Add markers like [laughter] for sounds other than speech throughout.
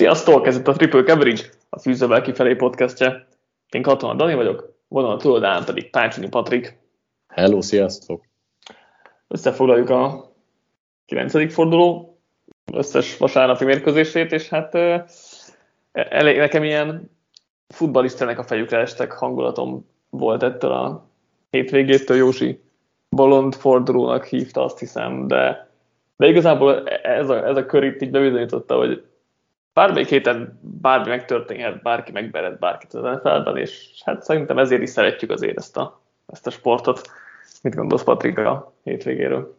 Sziasztok, ez itt a Triple Coverage, a Fűzővel kifelé podcastje. Én Katona Dani vagyok, vonal túloldán pedig Pácsonyi Patrik. Hello, sziasztok! Összefoglaljuk a 9. forduló összes vasárnapi mérkőzését, és hát elég nekem ilyen futballisztának a fejükre estek hangulatom volt ettől a hétvégétől. Jósi bolond fordulónak hívta, azt hiszem, de, de igazából ez a, ez a kör itt így bebizonyította, hogy bármelyik héten bármi megtörténhet, bárki megbered bárkit az nfl és hát szerintem ezért is szeretjük azért ezt a, ezt a sportot. Mit gondolsz Patrik a hétvégéről?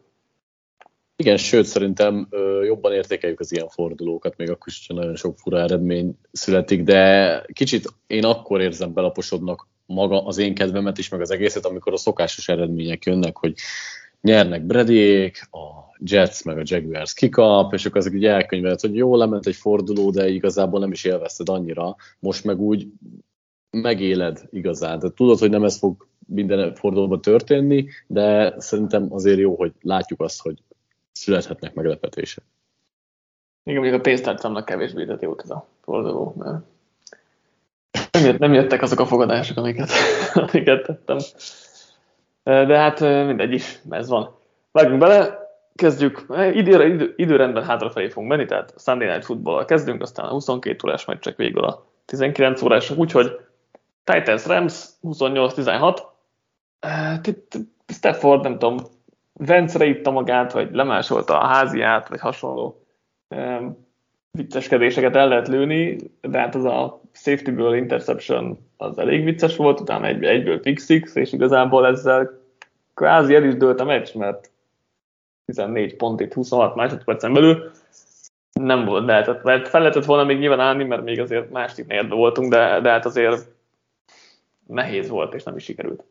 Igen, sőt, szerintem jobban értékeljük az ilyen fordulókat, még akkor is nagyon sok fura eredmény születik, de kicsit én akkor érzem belaposodnak maga az én kedvemet is, meg az egészet, amikor a szokásos eredmények jönnek, hogy nyernek Bradyék, a Jets meg a Jaguars kikap, és akkor ezek így elkönyvelet, hogy jó, lement egy forduló, de igazából nem is élvezted annyira, most meg úgy megéled igazán. Tehát tudod, hogy nem ez fog minden fordulóban történni, de szerintem azért jó, hogy látjuk azt, hogy születhetnek meglepetések. Igen, még a pénztárcámnak kevésbé tett jót ez a forduló, mert nem, jött, nem jöttek azok a fogadások, amiket, amiket tettem. De hát mindegy is, ez van. Vágjunk bele, kezdjük, időre, idő, időrendben hátrafelé fogunk menni, tehát Sunday Night football kezdünk, aztán a 22 órás meccsek végül a 19 órások, úgyhogy Titans Rams 28-16, Stafford, nem tudom, Vence itta magát, vagy lemásolta a háziát, vagy hasonló vicceskedéseket el lehet lőni, de hát az a safety-ből interception az elég vicces volt, utána egy, egyből pick six, és igazából ezzel kvázi el is dőlt a meccs, mert 14 pont itt 26 másodpercen belül nem volt lehetett, mert fel lehetett volna még nyilván állni, mert még azért másik negyedben voltunk, de, de hát azért nehéz volt, és nem is sikerült.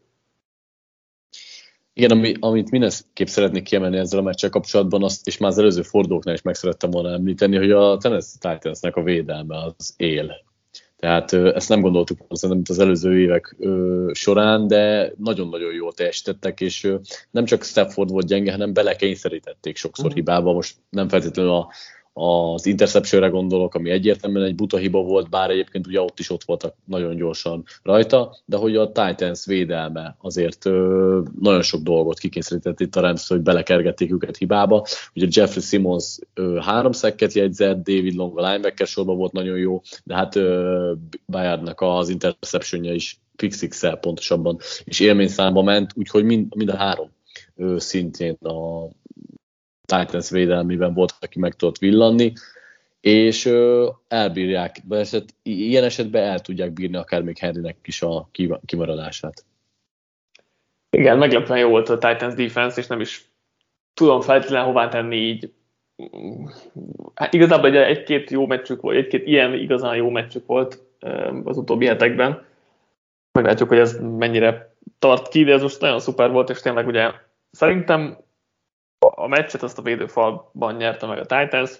Igen, ami, amit mindenképp szeretnék kiemelni ezzel a meccsel kapcsolatban, azt, és már az előző fordulóknál is meg szerettem volna említeni, hogy a Tennessee Titansnek a védelme az él. Tehát ezt nem gondoltuk szerintem az előző évek során, de nagyon-nagyon jól teljesítettek, és nem csak Stafford volt gyenge, hanem belekényszerítették sokszor uh-huh. hibába. Most nem feltétlenül a az interceptionre gondolok, ami egyértelműen egy buta hiba volt, bár egyébként ugye ott is ott voltak nagyon gyorsan rajta, de hogy a Titans védelme azért ö, nagyon sok dolgot kikényszerített itt a Rams, hogy belekergették őket hibába. Ugye Jeffrey Simmons ö, három szekket jegyzett, David Long a linebacker sorban volt nagyon jó, de hát Bayardnak az interceptionja is fix pontosabban, és élményszámba ment, úgyhogy mind, mind a három ö, szintén a Titans védelmében volt, aki meg tudott villanni, és ö, elbírják, eset, ilyen esetben el tudják bírni akár még Henrynek is a kimaradását. Igen, meglepően jó volt a Titans defense, és nem is tudom feltétlenül hová tenni így. Hát igazából egy-két jó meccsük volt, egy-két ilyen igazán jó meccsük volt az utóbbi hetekben. Meglátjuk, hogy ez mennyire tart ki, de ez most nagyon szuper volt, és tényleg ugye szerintem a meccset azt a védőfalban nyerte meg a Titans.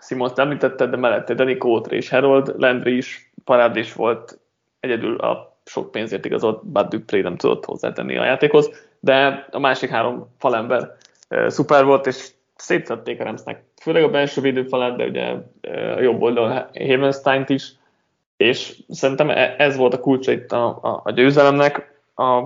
Simons említette, de mellette Danny Coulter és Harold Landry is parádés volt, egyedül a sok pénzért igazolt, Bud Dupré nem tudott hozzátenni a játékhoz, de a másik három falember e, szuper volt, és szétszették a Remsznek, főleg a belső védőfalát, de ugye a jobb oldalon Havenstein-t is, és szerintem e, ez volt a kulcsa itt a, a, a győzelemnek. A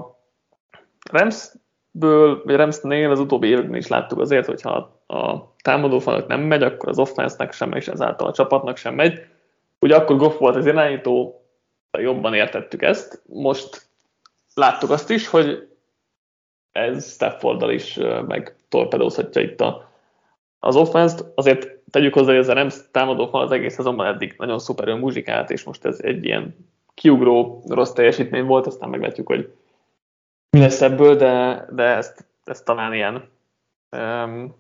Rams ből, vagy Ramsnél az utóbbi években is láttuk azért, hogyha a támadó falak nem megy, akkor az offense-nek sem, és ezáltal a csapatnak sem megy. Ugye akkor Goff volt az irányító, jobban értettük ezt. Most láttuk azt is, hogy ez Stafforddal is meg torpedózhatja itt a, az offense-t. Azért tegyük hozzá, hogy ez a Rams támadó fal az egész azonban eddig nagyon szuperül muzsikált, és most ez egy ilyen kiugró rossz teljesítmény volt, aztán meglátjuk, hogy mi lesz ebből, de, de ezt, ezt talán ilyen um,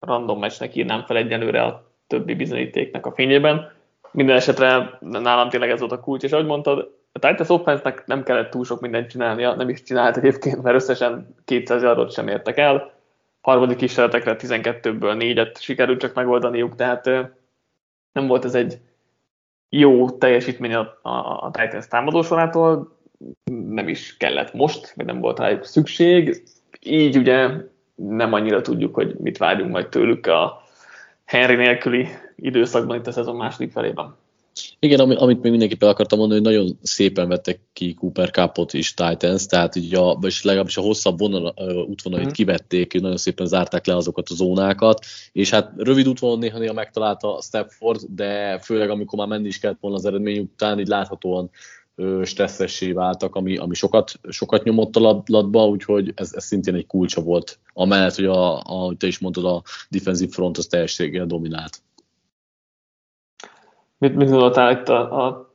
random meccsnek írnám fel egyelőre a többi bizonyítéknak a fényében. Minden esetre nálam tényleg ez volt a kulcs, és ahogy mondtad, a Titans offense nem kellett túl sok mindent csinálnia, nem is csinált egyébként, mert összesen 200 yardot sem értek el. Harmadik kísérletekre 12-ből 4-et sikerült csak megoldaniuk, tehát nem volt ez egy jó teljesítmény a, a, a Titans támadósorától, nem is kellett most, vagy nem volt rájuk szükség. Így ugye nem annyira tudjuk, hogy mit várjunk majd tőlük a Henry nélküli időszakban itt a szezon második felében. Igen, amit még mindenképpen akartam mondani, hogy nagyon szépen vettek ki Cooper Cupot is Titans, tehát így a, és legalábbis a hosszabb vonal, útvonalait mm. kivették, nagyon szépen zárták le azokat a zónákat, és hát rövid útvonalon néha-néha megtalálta Stepford, de főleg amikor már menni is kellett volna az eredmény után, így láthatóan stresszessé váltak, ami, ami sokat, sokat nyomott a labba, úgyhogy ez, ez szintén egy kulcsa volt, amellett, hogy a, a, te is mondtad, a defensive front az teljességgel dominált. Mit, mit gondoltál itt a, a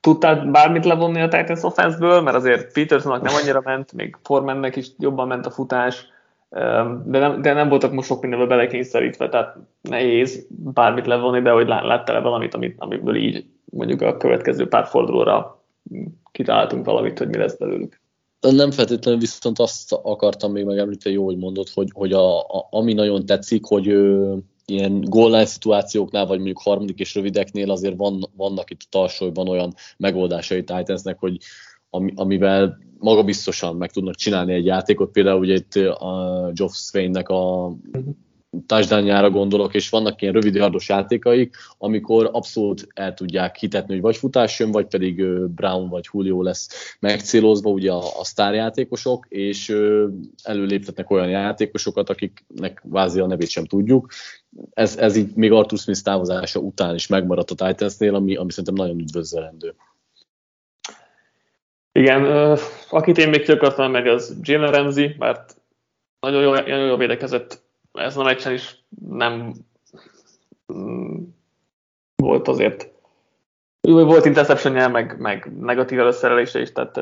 tudtál bármit levonni a Titans offense mert azért Petersonnak nem annyira ment, még Formannek is jobban ment a futás, de nem, de nem voltak most sok mindenbe belekényszerítve, tehát nehéz bármit levonni, de hogy láttál-e valamit, amit, amiből így mondjuk a következő pár fordulóra kitaláltunk valamit, hogy mi lesz belőlük. Nem feltétlenül viszont azt akartam még megemlíteni, jó, hogy mondod, hogy, hogy a, a, ami nagyon tetszik, hogy ő, ilyen goal szituációknál, vagy mondjuk harmadik és rövideknél azért van, vannak itt a tarsolyban olyan megoldásai Titansnek, hogy ami, amivel magabiztosan meg tudnak csinálni egy játékot. Például ugye itt a Geoff Swain-nek a touchdownjára gondolok, és vannak ilyen rövid yardos játékaik, amikor abszolút el tudják hitetni, hogy vagy futás jön, vagy pedig Brown vagy Julio lesz megcélozva, ugye a, a sztárjátékosok, és előléptetnek olyan játékosokat, akiknek vázi a nevét sem tudjuk. Ez, ez így még Arthur Smith távozása után is megmaradt a Titansnél, ami, ami szerintem nagyon üdvözlendő. Igen, akit én még ki akartam meg, az Jalen Ramsey, mert nagyon jól, nagyon jól védekezett ez a meccsen is nem mm, volt azért jó, volt interception meg, meg negatív előszerelése is, tehát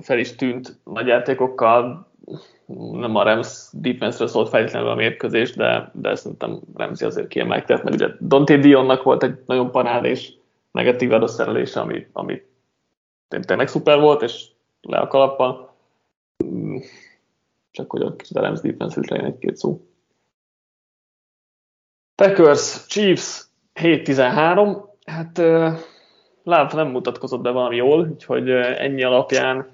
fel is tűnt nagy játékokkal. Nem a Rams defense-ről szólt feltétlenül a mérkőzés, de, de szerintem Ramsey azért kiemelkedett, mert ugye Dante Dionnak volt egy nagyon és negatív előszerelése, ami, ami tényleg szuper volt, és le a kalappal. Mm, csak hogy a kicsit a Rams defense legyen egy-két szó. Packers, Chiefs 7-13, hát uh, nem mutatkozott be valami jól, úgyhogy ennyi alapján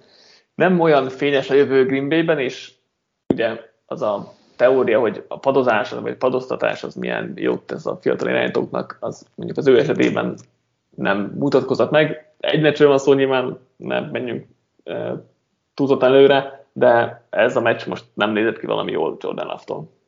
nem olyan fényes a jövő Green Bay-ben, és ugye az a teória, hogy a padozás vagy padoztatás az milyen jót tesz a fiatal irányítóknak, az mondjuk az ő esetében nem mutatkozott meg. Egy meccsről van szó, nyilván nem menjünk uh, túlzottan előre, de ez a meccs most nem nézett ki valami jól Jordan Love-tól.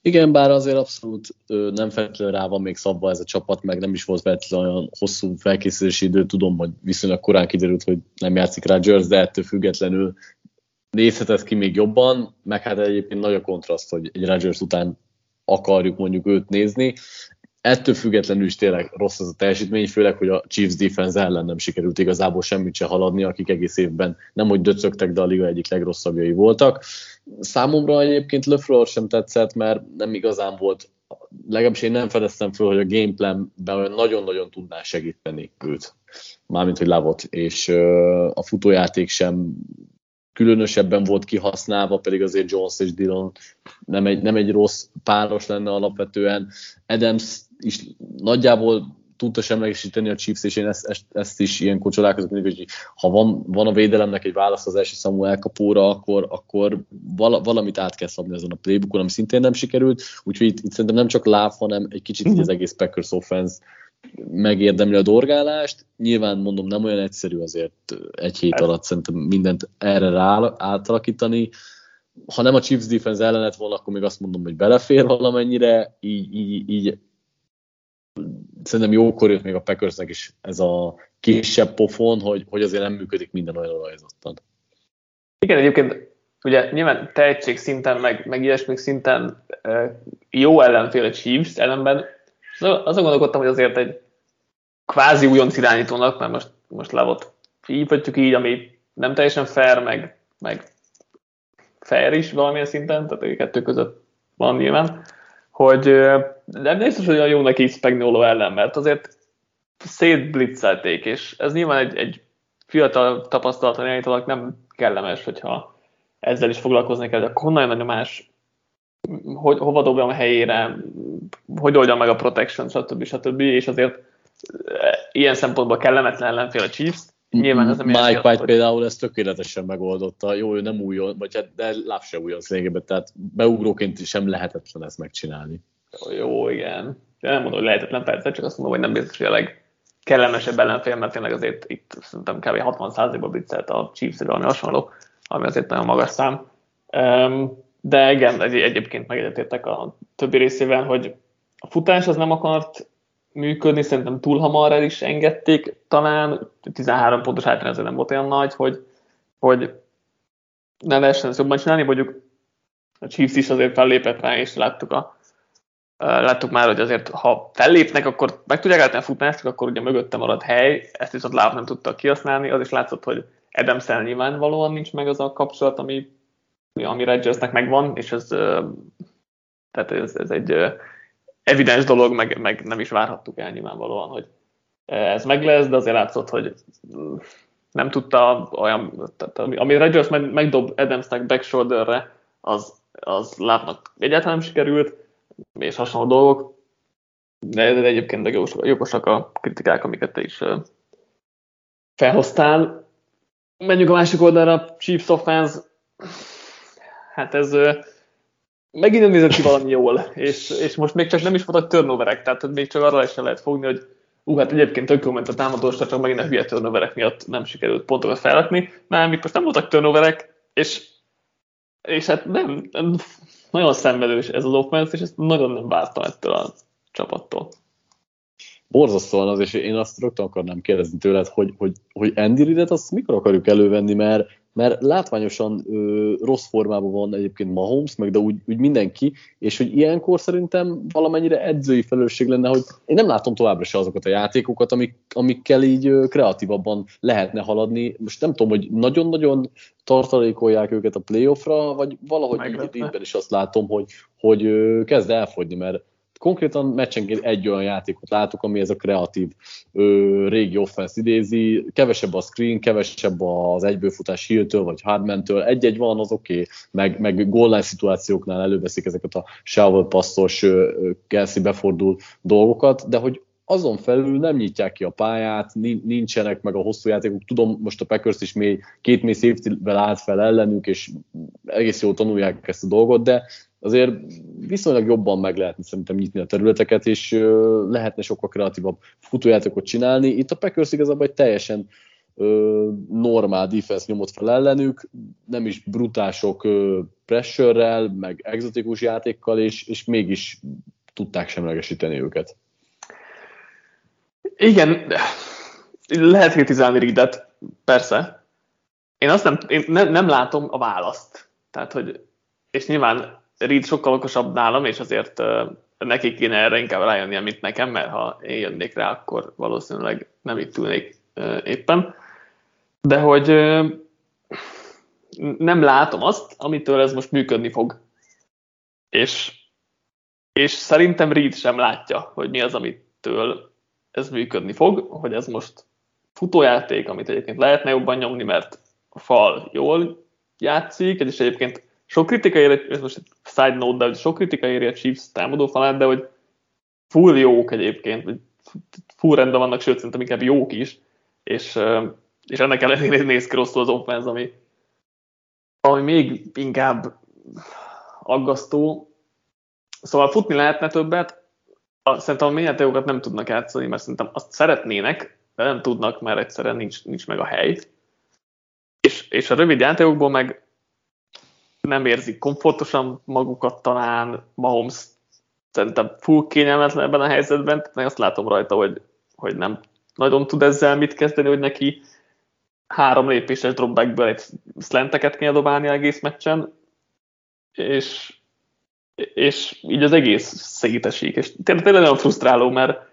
Igen, bár azért abszolút ö, nem feltétlenül rá van még szabva ez a csapat, meg nem is volt feltétlenül olyan hosszú felkészülési idő. Tudom, hogy viszonylag korán kiderült, hogy nem játszik Rodgers, de ettől függetlenül nézhet ez ki még jobban, meg hát egyébként nagy a kontraszt, hogy egy Rodgers után akarjuk mondjuk őt nézni ettől függetlenül is tényleg rossz az a teljesítmény, főleg, hogy a Chiefs defense ellen nem sikerült igazából semmit se haladni, akik egész évben nem hogy döcögtek, de a liga egyik legrosszabbjai voltak. Számomra egyébként Lefleur sem tetszett, mert nem igazán volt, legalábbis én nem fedeztem föl, hogy a gameplanben olyan nagyon-nagyon tudná segíteni őt, mármint, hogy Lavot, és a futójáték sem különösebben volt kihasználva, pedig azért Jones és Dillon nem egy, nem egy rossz páros lenne alapvetően. Adams is nagyjából tudta semlegesíteni a Chiefs, és én ezt, ezt, ezt is ilyen csodálkozok hogy ha van, van a védelemnek egy válasz az első számú elkapóra, akkor, akkor vala, valamit át kell szabni ezen a playbookon, ami szintén nem sikerült, úgyhogy itt, itt szerintem nem csak láv, hanem egy kicsit az egész Packers offense megérdemli a dorgálást. Nyilván mondom, nem olyan egyszerű azért egy hét alatt szerintem mindent erre rá átalakítani. Ha nem a Chiefs defense ellen lett volna, akkor még azt mondom, hogy belefér valamennyire, így, így, így szerintem jókor jött még a Packersnek is ez a kisebb pofon, hogy, hogy azért nem működik minden olyan rajzottan. Igen, egyébként ugye nyilván tehetség szinten, meg, meg ilyesmik szinten jó ellenfél a Chiefs, ellenben azon gondolkodtam, hogy azért egy kvázi újonc irányítónak, mert most, most levott hívhatjuk így, ami nem teljesen fair, meg, meg fair is valamilyen szinten, tehát a kettő között van nyilván, hogy nem biztos, hogy olyan jó neki Spagnolo ellen, mert azért szétblitzelték, és ez nyilván egy, egy fiatal tapasztalatlan irányítónak nem kellemes, hogyha ezzel is foglalkozni kell, de akkor nagyon nagy más hogy hova dobjam a helyére, hogy oldjam meg a protection, stb. stb. És azért e, ilyen szempontból kellemetlen ellenfél a Chiefs. Nyilván ez nem Mike White hogy... például ezt tökéletesen megoldotta. Jó, ő nem újon, vagy hát, de láb se újon lényegében, tehát beugróként sem lehetetlen ezt megcsinálni. Jó, igen. De nem mondom, hogy lehetetlen persze, csak azt mondom, hogy nem biztos, hogy a legkellemesebb ellenfél, mert tényleg azért itt szerintem kb. 60%-ba blitzelt a Chiefs valami hasonló, ami azért nagyon magas szám. De igen, egy, egyébként megegyetértek a többi részével, hogy a futás az nem akart működni, szerintem túl hamar el is engedték, talán 13 pontos hátrány azért nem volt olyan nagy, hogy, hogy ne lehessen ezt jobban csinálni, mondjuk a Chiefs is azért fellépett rá, és láttuk, a, láttuk már, hogy azért ha fellépnek, akkor meg tudják állítani a futást, akkor ugye mögötte marad hely, ezt viszont Láv nem tudta kihasználni, az is látszott, hogy Adams-el nyilvánvalóan nincs meg az a kapcsolat, ami, ami Rodgersnek megvan, és ez, tehát ez, ez egy evidens dolog, meg, meg nem is várhattuk el nyilvánvalóan, hogy ez meg lesz, de azért látszott, hogy nem tudta olyan, tehát ami Rodgers meg, megdob Adamsnek backshoulderre, az, az látnak egyáltalán nem sikerült, és hasonló dolgok, de, de egyébként jogosak a kritikák, amiket te is felhoztál. Menjünk a másik oldalra, Chiefs offense, hát ez megint nem nézett ki valami jól, és, és most még csak nem is voltak turnoverek, tehát még csak arra is lehet fogni, hogy ú, hát egyébként tök jó ment a támadósra, csak megint a hülye turnoverek miatt nem sikerült pontokat felrakni, mert most nem voltak turnoverek, és, és hát nem, nem nagyon szenvedős ez az offense, és ezt nagyon nem vártam ettől a csapattól. Borzasztóan az, és én azt rögtön akarnám kérdezni tőled, hogy, hogy, hogy Andy Reid-et azt mikor akarjuk elővenni, mert mert látványosan ö, rossz formában van egyébként Mahomes, meg de úgy, úgy mindenki, és hogy ilyenkor szerintem valamennyire edzői felelősség lenne, hogy én nem látom továbbra se azokat a játékokat, amik, amikkel így ö, kreatívabban lehetne haladni. Most nem tudom, hogy nagyon-nagyon tartalékolják őket a playoffra, vagy valahogy így, így is azt látom, hogy, hogy ö, kezd elfogyni, mert konkrétan meccsenként egy olyan játékot látok, ami ez a kreatív ö, régi offense idézi, kevesebb a screen, kevesebb az egybőfutás Hill-től vagy Hardman-től, egy-egy van, az oké, okay. meg, meg goal szituációknál előveszik ezeket a shovel passzos, Kelsey befordul dolgokat, de hogy azon felül nem nyitják ki a pályát, nincsenek meg a hosszú játékok. Tudom, most a Packers is mély, két mély safety-vel állt fel ellenük, és egész jól tanulják ezt a dolgot, de azért viszonylag jobban meg lehetne szerintem nyitni a területeket, és lehetne sokkal kreatívabb futójátékot csinálni. Itt a Packers igazából egy teljesen normál defense nyomott fel ellenük, nem is brutások pressure meg exotikus játékkal, és, és mégis tudták semlegesíteni őket. Igen, lehet kritizálni Ridet, persze. Én azt nem, én ne, nem látom a választ. Tehát, hogy, és nyilván Reed sokkal okosabb nálam, és azért neki kéne erre inkább rájönnie, mint nekem, mert ha én jönnék rá, akkor valószínűleg nem itt ülnék éppen. De hogy nem látom azt, amitől ez most működni fog. És, és szerintem Reed sem látja, hogy mi az, amitől ez működni fog, hogy ez most futójáték, amit egyébként lehetne jobban nyomni, mert a fal jól játszik, és egyébként sok kritika éri, ez most egy side note, de hogy sok kritika éri a Chiefs támadó falát, de hogy full jók egyébként, vagy full rendben vannak, sőt, szerintem inkább jók is, és, és ennek ellenére néz ki rosszul az offense, ami, ami még inkább aggasztó. Szóval futni lehetne többet, szerintem a mélyjátékokat nem tudnak játszani, mert szerintem azt szeretnének, de nem tudnak, mert egyszerűen nincs, nincs meg a hely. És, és a rövid játékokból meg nem érzik komfortosan magukat talán, Mahomes szerintem full kényelmetlen ebben a helyzetben, tehát azt látom rajta, hogy, hogy nem nagyon tud ezzel mit kezdeni, hogy neki három lépéses dropbackből egy slanteket kell dobálni egész meccsen, és, és így az egész szétesik, és tényleg, tényleg nagyon frusztráló, mert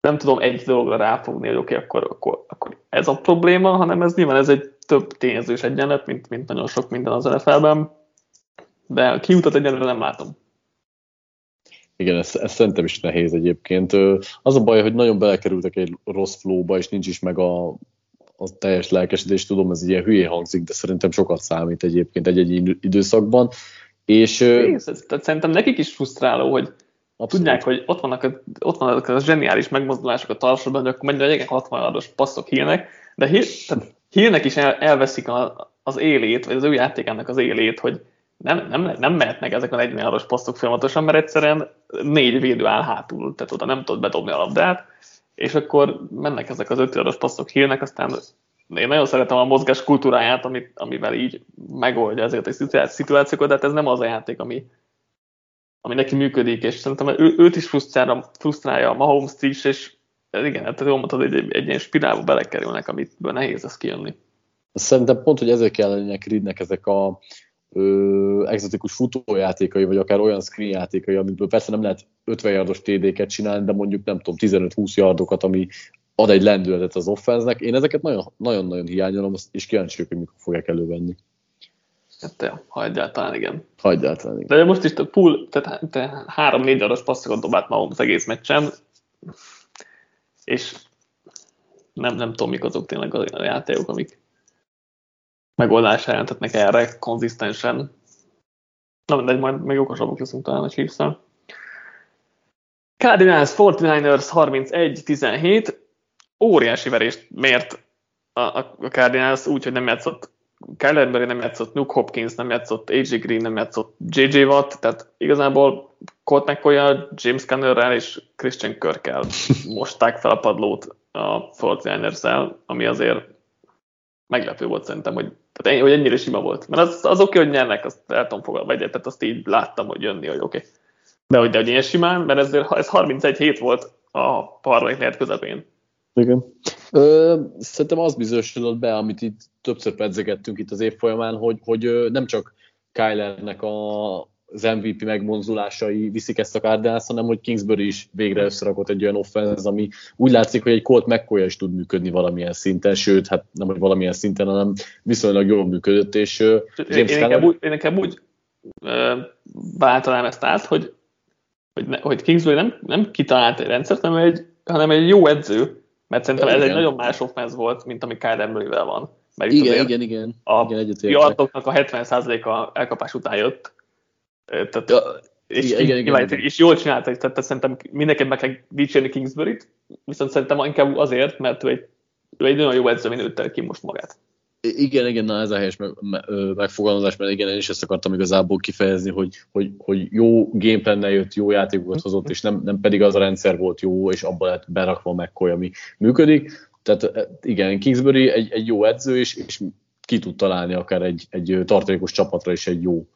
nem tudom egy dologra ráfogni, hogy oké, okay, akkor, akkor, akkor ez a probléma, hanem ez nyilván ez egy több tényezős egyenlet, mint, mint nagyon sok minden az NFL-ben, de a kiutat egyenlőre nem látom. Igen, ez, ez szerintem is nehéz egyébként. Az a baj, hogy nagyon belekerültek egy rossz flowba, és nincs is meg a, a teljes lelkesedés. Tudom, ez ilyen hülye hangzik, de szerintem sokat számít egyébként egy-egy időszakban. És, Nézd, ez, tehát szerintem nekik is frusztráló, hogy Abszolút. tudják, hogy ott vannak, ott vannak a zseniális megmozdulások a tartsodban, hogy akkor mennyire legyen 60 yardos passzok hírnek, de hír, tehát Hírnek is el, elveszik a, az élét, vagy az ő játékának az élét, hogy nem, nem, nem mehetnek ezek a 40 aros posztok folyamatosan, mert egyszerűen négy védő áll hátul, tehát oda nem tudod bedobni a labdát, és akkor mennek ezek az 5 aros posztok hírnek, aztán én nagyon szeretem a mozgás kultúráját, amit, amivel így megoldja ezeket a szituációkat, de hát ez nem az a játék, ami, ami neki működik, és szerintem ő, őt is frusztrálja, frusztrálja a Mahomes is, és igen, hát jól mondtad, hogy egy, egy ilyen spirálba belekerülnek, amitből nehéz ez kijönni. Szerintem pont, hogy ezek kell lennének Ridnek ezek a ö, exotikus futójátékai, vagy akár olyan screen játékai, amiből persze nem lehet 50 yardos TD-ket csinálni, de mondjuk nem tudom, 15-20 yardokat, ami ad egy lendületet az offenznek. Én ezeket nagyon-nagyon hiányolom, és kíváncsi vagyok, hogy mikor fogják elővenni. Hát, ja, ha egyáltalán igen. Ha egyáltalán igen. De most is a pool, tehát, te három-négy aros passzokat dobált ma az egész meccsen, és nem, nem tudom, mik azok tényleg a játékok, amik megoldásra jelentetnek erre konzisztensen. Na mindegy, majd még okosabbak leszünk talán a chiefs -szel. Cardinals 49ers 31-17. Óriási verést mért a, a Cardinals úgy, hogy nem játszott Kyler Murray nem játszott, Nuke Hopkins nem játszott, AJ Green nem játszott, JJ Watt, tehát igazából Colt mccoy James Connerrel és Christian Körkel [laughs] mosták fel a padlót a 49ers ami azért meglepő volt szerintem, hogy, tehát, hogy ennyire sima volt. Mert az, az oké, okay, hogy nyernek, azt el tudom fogadni, vagy tehát azt így láttam, hogy jönni, hogy oké. Okay. De hogy, de, hogy ilyen simán, mert ezért, ez 31 hét volt a harmadik közepén. Igen. Ö, szerintem az bizonyosodott be, amit itt többször pedzegettünk itt az év folyamán, hogy, hogy nem csak Kylernek a, az MVP megmonzulásai viszik ezt a Cardinals, hanem hogy Kingsbury is végre összerakott egy olyan offense, ami úgy látszik, hogy egy Colt mccoy is tud működni valamilyen szinten, sőt, hát nem hogy valamilyen szinten, hanem viszonylag jól működött, és James én, Keller... úgy, én nekem úgy váltanám ezt át, hogy, hogy, ne, hogy Kingsbury nem, nem kitalált egy rendszert, hanem egy, hanem egy jó edző, mert szerintem ez igen. egy nagyon más offense volt, mint ami Kyler Murray-vel van. Mert igen, igen, igen. A yardoknak a 70%-a elkapás után jött. Tehát, ja, és, igen, igen, igen, igen. és jól csinálta, tehát szerintem mindenki meg kell dicsérni Kingsbury-t, viszont szerintem inkább azért, mert ő egy, ő egy nagyon jó edző, ki most magát. Igen, igen, na ez a helyes megfogalmazás, mert igen, én is ezt akartam igazából kifejezni, hogy, hogy, hogy jó gameplannel jött, jó játékokat hozott, és nem, nem pedig az a rendszer volt jó, és abban lett berakva McCoy, ami működik. Tehát e, igen, Kingsbury egy, egy jó edző, és, és ki tud találni akár egy, egy tartalékos csapatra is egy jó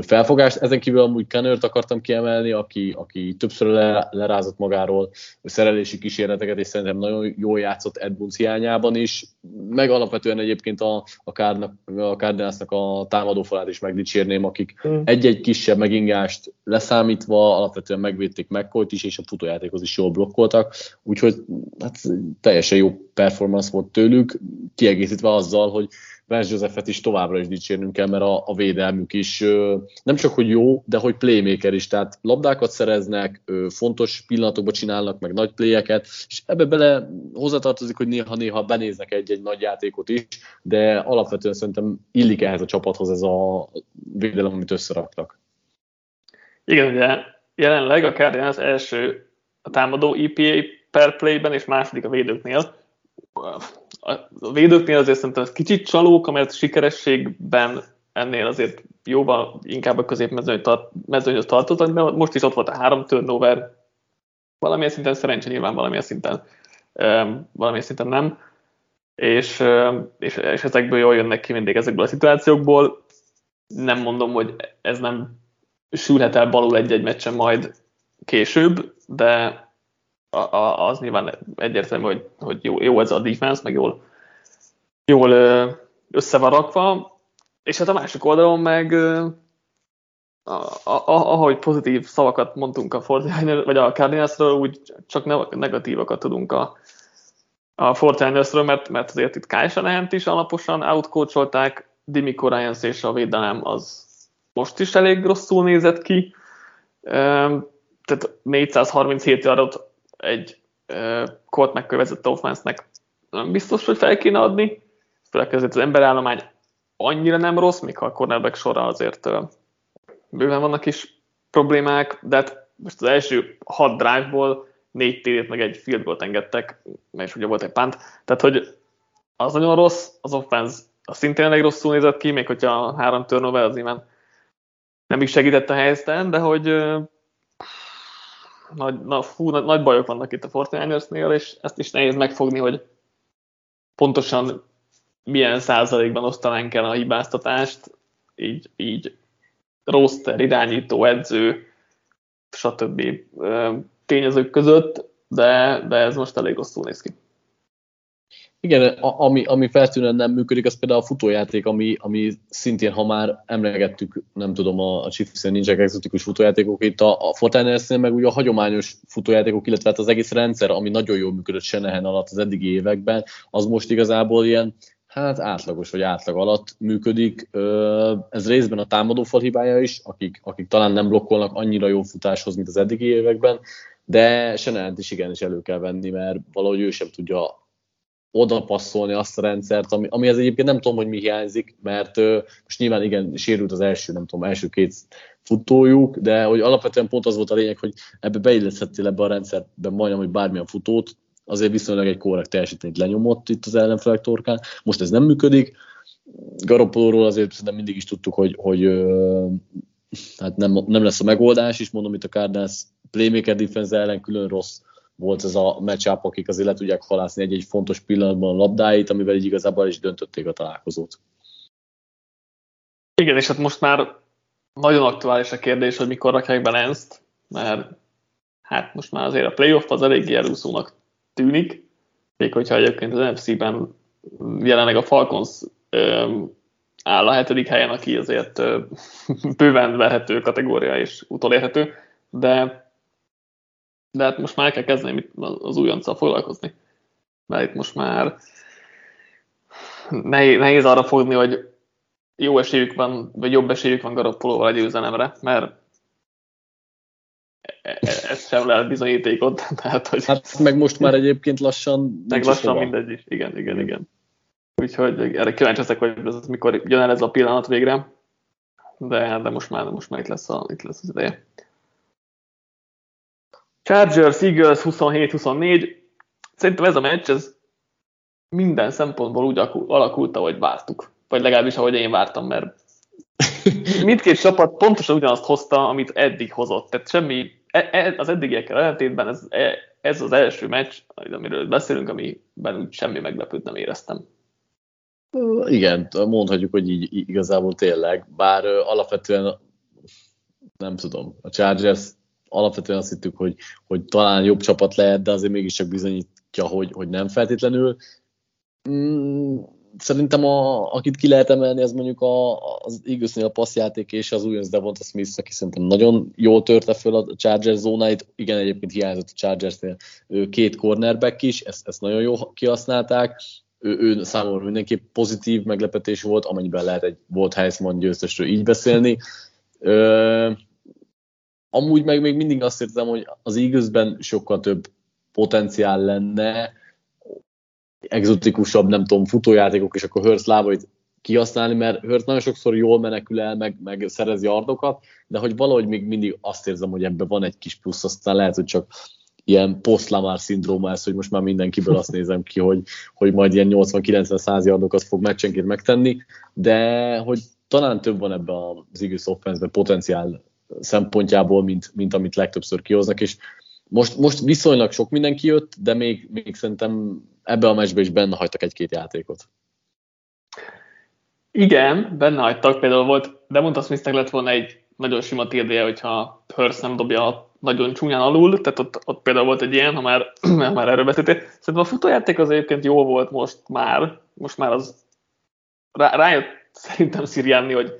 felfogást. Ezen kívül amúgy Kennert akartam kiemelni, aki, aki többször le, lerázott magáról szerelési kísérleteket, és szerintem nagyon jól játszott Edmunds hiányában is, meg alapvetően egyébként a, a, Kárnak, a Cardinalsnak a támadófalát is megdicsérném, akik hmm. egy-egy kisebb megingást leszámítva alapvetően megvédték McCoy-t is, és a futójátékhoz is jól blokkoltak, úgyhogy hát, teljesen jó performance volt tőlük, kiegészítve azzal, hogy Vance Josephet is továbbra is dicsérnünk kell, mert a, a védelmük is nem csak, hogy jó, de hogy playmaker is, tehát labdákat szereznek, fontos pillanatokban csinálnak meg nagy playeket, és ebbe bele hozzatartozik, hogy néha-néha benéznek egy-egy nagy játékot is, de alapvetően szerintem illik ehhez a csapathoz ez a védelem, amit összeraktak. Igen, ugye jelenleg a Cardinals első a támadó EPA per playben, és második a védőknél a védőknél azért szerintem ez kicsit csalók, mert sikerességben ennél azért jóval inkább a középmezőnyhöz tart, tartoznak, de most is ott volt a három turnover, valamilyen szinten szerencsé nyilván valamilyen szinten, valamilyen szinten nem, és, és, és ezekből jól jönnek ki mindig ezekből a szituációkból. Nem mondom, hogy ez nem sülhet el balul egy-egy meccsen majd később, de a, a, az nyilván egyértelmű, hogy, hogy jó, jó ez a defense, meg jól, jól össze van rakva, és hát a másik oldalon meg a, a, ahogy pozitív szavakat mondtunk a Fortnite, vagy a Cardinalsról, úgy csak negatívakat tudunk a, a Fortnite-ről, mert, mert azért itt Kyle shanahan is alaposan outcoacholták, Dimi Ryans és a védelem az most is elég rosszul nézett ki, tehát 437 yardot egy uh, Colt megkövezett offense-nek biztos, hogy fel kéne adni, főleg ezért az emberállomány annyira nem rossz, még ha a cornerback sorra azért uh, bőven vannak is problémák, de hát most az első hat drive-ból négy td meg egy field goal engedtek, és ugye volt egy punt, tehát hogy az nagyon rossz, az offense az szintén elég rosszul nézett ki, még hogyha a három turnover az nyilván nem is segített a helyzeten, de hogy nagy, na, fú, nagy, nagy bajok vannak itt a Fortnite-nél, és ezt is nehéz megfogni, hogy pontosan milyen százalékban osztanánk el a hibáztatást, így, így roster, irányító, edző, stb. tényezők között, de, de ez most elég rosszul néz ki. Igen, ami, ami feltűnően nem működik, az például a futójáték, ami, ami szintén, ha már emlegettük, nem tudom, a, a chiefs nincsenek exotikus futójátékok, itt a, a Fortnite-nél meg ugye a hagyományos futójátékok, illetve hát az egész rendszer, ami nagyon jól működött Senehen alatt az eddigi években, az most igazából ilyen, hát átlagos vagy átlag alatt működik. Ez részben a támadófal hibája is, akik, akik talán nem blokkolnak annyira jó futáshoz, mint az eddigi években, de Senehent is igenis elő kell venni, mert valahogy ő sem tudja oda passzolni azt a rendszert, ami, amihez egyébként nem tudom, hogy mi hiányzik, mert uh, most nyilván igen, sérült az első, nem tudom, első két futójuk, de hogy alapvetően pont az volt a lényeg, hogy ebbe beilleszthettél ebbe a rendszerbe majdnem, hogy bármilyen futót, azért viszonylag egy korrekt teljesítményt lenyomott itt az ellenfelek torkán. Most ez nem működik. Garoppolóról azért szerintem mindig is tudtuk, hogy, hogy uh, hát nem, nem lesz a megoldás, is mondom itt a Cardinals playmaker defense ellen külön rossz volt ez a matchup, akik azért le tudják halászni egy-egy fontos pillanatban a labdáit, amivel így igazából is döntötték a találkozót. Igen, és hát most már nagyon aktuális a kérdés, hogy mikor rakják be lance mert hát most már azért a playoff az eléggé elúszónak tűnik, még hogyha egyébként az NFC-ben jelenleg a Falcons áll a hetedik helyen, aki azért [laughs] bőven verhető kategória és utolérhető, de de hát most már kell kezdeni az újonccal foglalkozni. Mert itt most már nehéz, nehéz arra fogni, hogy jó esélyük van, vagy jobb esélyük van Garoppolóval egy győzelemre, mert e, e, ez sem lehet bizonyítékot. [laughs] Tehát, hogy hát meg most már egyébként lassan Meg lassan mindegy is, igen, igen, igen. Úgyhogy erre kíváncsi leszek, hogy ez mikor jön el ez a pillanat végre, de, de most már, most már itt, lesz a, itt lesz az ideje. Chargers, Eagles 27-24. Szerintem ez a meccs ez minden szempontból úgy alakult, ahogy vártuk. Vagy legalábbis ahogy én vártam, mert [laughs] mindkét csapat pontosan ugyanazt hozta, amit eddig hozott. Tehát semmi, e, e, az eddigiekkel ellentétben ez, e, ez az első meccs, amiről beszélünk, amiben úgy semmi meglepőt nem éreztem. Igen, mondhatjuk, hogy így igazából tényleg, bár alapvetően nem tudom, a Chargers alapvetően azt hittük, hogy, hogy talán jobb csapat lehet, de azért mégiscsak bizonyítja, hogy, hogy nem feltétlenül. Mm, szerintem a, akit ki lehet emelni, az mondjuk a, az Eaglesnél a passzjáték és az újonc Devonta Smith, aki szerintem nagyon jól törte föl a Chargers zónáit. Igen, egyébként hiányzott a Chargersnél két cornerback is, ezt, ezt nagyon jól kihasználták. Ő, ő számomra mindenképp pozitív meglepetés volt, amennyiben lehet egy volt Heisman győztesről így beszélni. Ö, amúgy meg még mindig azt érzem, hogy az eagles sokkal több potenciál lenne, exotikusabb, nem tudom, futójátékok, és akkor Hurst lábait kihasználni, mert Hurst nagyon sokszor jól menekül el, meg, meg szerez yardokat, de hogy valahogy még mindig azt érzem, hogy ebben van egy kis plusz, aztán lehet, hogy csak ilyen post-Lamar szindróma ez, hogy most már mindenkiből azt nézem ki, hogy, hogy majd ilyen 80-90-100 yardokat fog meccsenként megtenni, de hogy talán több van ebben az Eagles offense potenciál szempontjából, mint, mint amit legtöbbször kihoznak, és most, most viszonylag sok minden kijött, de még, még szerintem ebbe a meccsbe is benne hagytak egy-két játékot. Igen, benne hagytak, például volt, de mondta Smithnek lett volna egy nagyon sima térdéje, hogyha Hurst nem dobja nagyon csúnyán alul, tehát ott, ott például volt egy ilyen, ha már, [clears throat] ha már erről beszéltél. Szerintem a futójáték az egyébként jó volt most már, most már az rá, rájött szerintem Sziriánni, hogy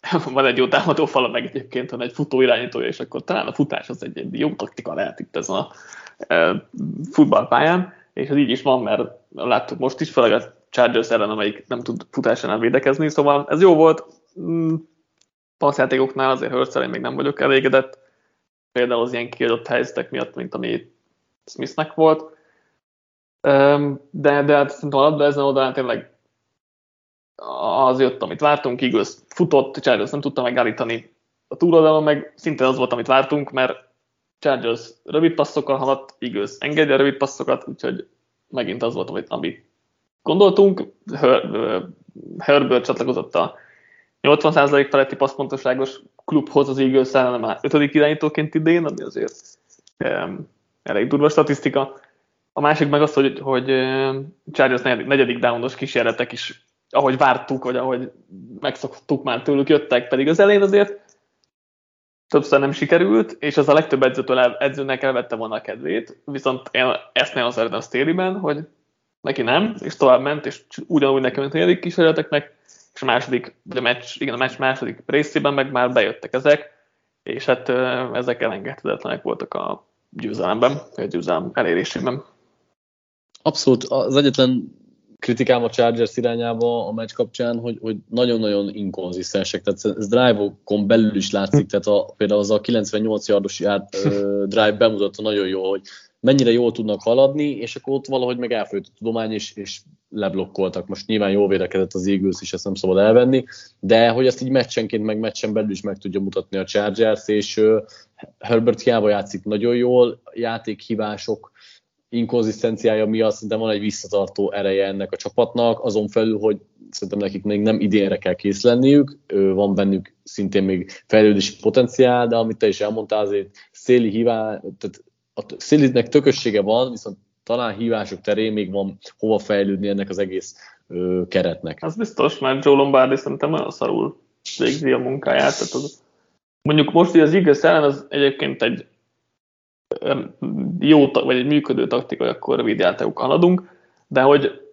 [laughs] van egy jó támadó fala, meg egyébként van egy futó irányítója, és akkor talán a futás az egy, egy jó taktika lehet itt ezen a e, futballpályán, és ez így is van, mert láttuk most is, főleg a Chargers ellen, amelyik nem tud futásánál védekezni, szóval ez jó volt. Mm, passzjátékoknál azért Hurst még nem vagyok elégedett, például az ilyen kiadott helyzetek miatt, mint ami Smithnek volt. De, de hát szerintem a labda ezen oldalán tényleg az jött, amit vártunk, Eagles futott, Chargers nem tudta megállítani a túloldalon, meg szinte az volt, amit vártunk, mert Chargers rövid passzokkal haladt, Eagles engedje a rövid passzokat, úgyhogy megint az volt, amit, amit gondoltunk. Herbert csatlakozott a 80% feletti passzpontosságos klubhoz az Eagles ellen már ötödik irányítóként idén, ami azért um, elég durva statisztika. A másik meg az, hogy, hogy Chargers negyedik, negyedik downos kísérletek is, ahogy vártuk, vagy ahogy megszoktuk már tőlük, jöttek, pedig az elején azért többször nem sikerült, és az a legtöbb edzőtől edzőnek elvette volna a kedvét, viszont én ezt nagyon szeretem Staley-ben, hogy neki nem, és tovább ment, és ugyanúgy nekem a negyedik kísérleteknek, és a második, a meccs, igen, a meccs második részében meg már bejöttek ezek, és hát ezek elengedhetetlenek voltak a győzelemben, a győzelem elérésében. Abszolút, az egyetlen kritikám a Chargers irányába a meccs kapcsán, hogy, hogy nagyon-nagyon inkonzisztensek, tehát ez drive-okon belül is látszik, tehát a, például az a 98 yardos járt, drive bemutatta nagyon jó, hogy mennyire jól tudnak haladni, és akkor ott valahogy meg elfolyt a tudomány, és, és leblokkoltak. Most nyilván jól védekezett az Eagles is, ezt nem szabad elvenni, de hogy ezt így meccsenként, meg meccsen belül is meg tudja mutatni a Chargers, és uh, Herbert hiába játszik nagyon jól, játékhibások, inkonzisztenciája miatt szerintem van egy visszatartó ereje ennek a csapatnak, azon felül, hogy szerintem nekik még nem idénre kell kész lenniük, van bennük szintén még fejlődési potenciál, de amit te is elmondtál, azért széli hívá, tehát a szélinek tökössége van, viszont talán hívások terén még van hova fejlődni ennek az egész ö, keretnek. Az biztos, mert Joe Lombardi szerintem olyan szarul végzi a munkáját. Tehát az, mondjuk most, hogy az Eagles ellen az egyébként egy jó, vagy egy működő taktika, hogy akkor rövid játékok haladunk, de hogy,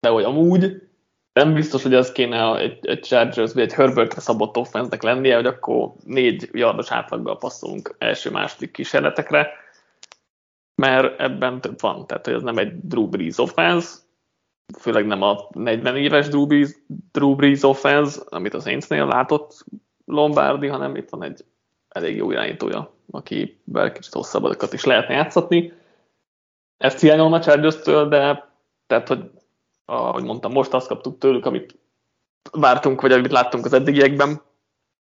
de hogy amúgy nem biztos, hogy ez kéne egy, egy Chargers vagy egy Herbertre szabott offense lennie, hogy akkor négy yardos átlaggal passzolunk első-második kísérletekre, mert ebben több van. Tehát, hogy ez nem egy Drew Brees offense, főleg nem a 40 éves Drew Brees, Drew Brees offense, amit az Saintsnél látott Lombardi, hanem itt van egy elég jó irányítója, akivel kicsit hosszabbakat is lehetne játszatni. Ezt hiányolom a chargers de tehát, hogy ahogy mondtam, most azt kaptuk tőlük, amit vártunk, vagy amit láttunk az eddigiekben.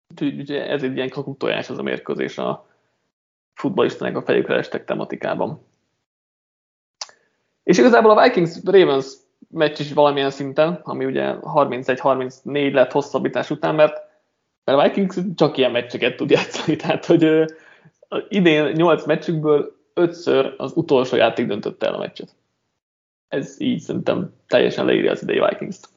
Úgyhogy ez egy ilyen kakuktojás az a mérkőzés a futballistenek a fejükre estek tematikában. És igazából a Vikings-Ravens meccs is valamilyen szinten, ami ugye 31-34 lett hosszabbítás után, mert mert a Vikings csak ilyen meccseket tud játszani, [laughs] tehát hogy idén 8 meccsükből 5-ször az utolsó játék döntötte el a meccset. Ez így szerintem teljesen leírja az idei Vikings-t.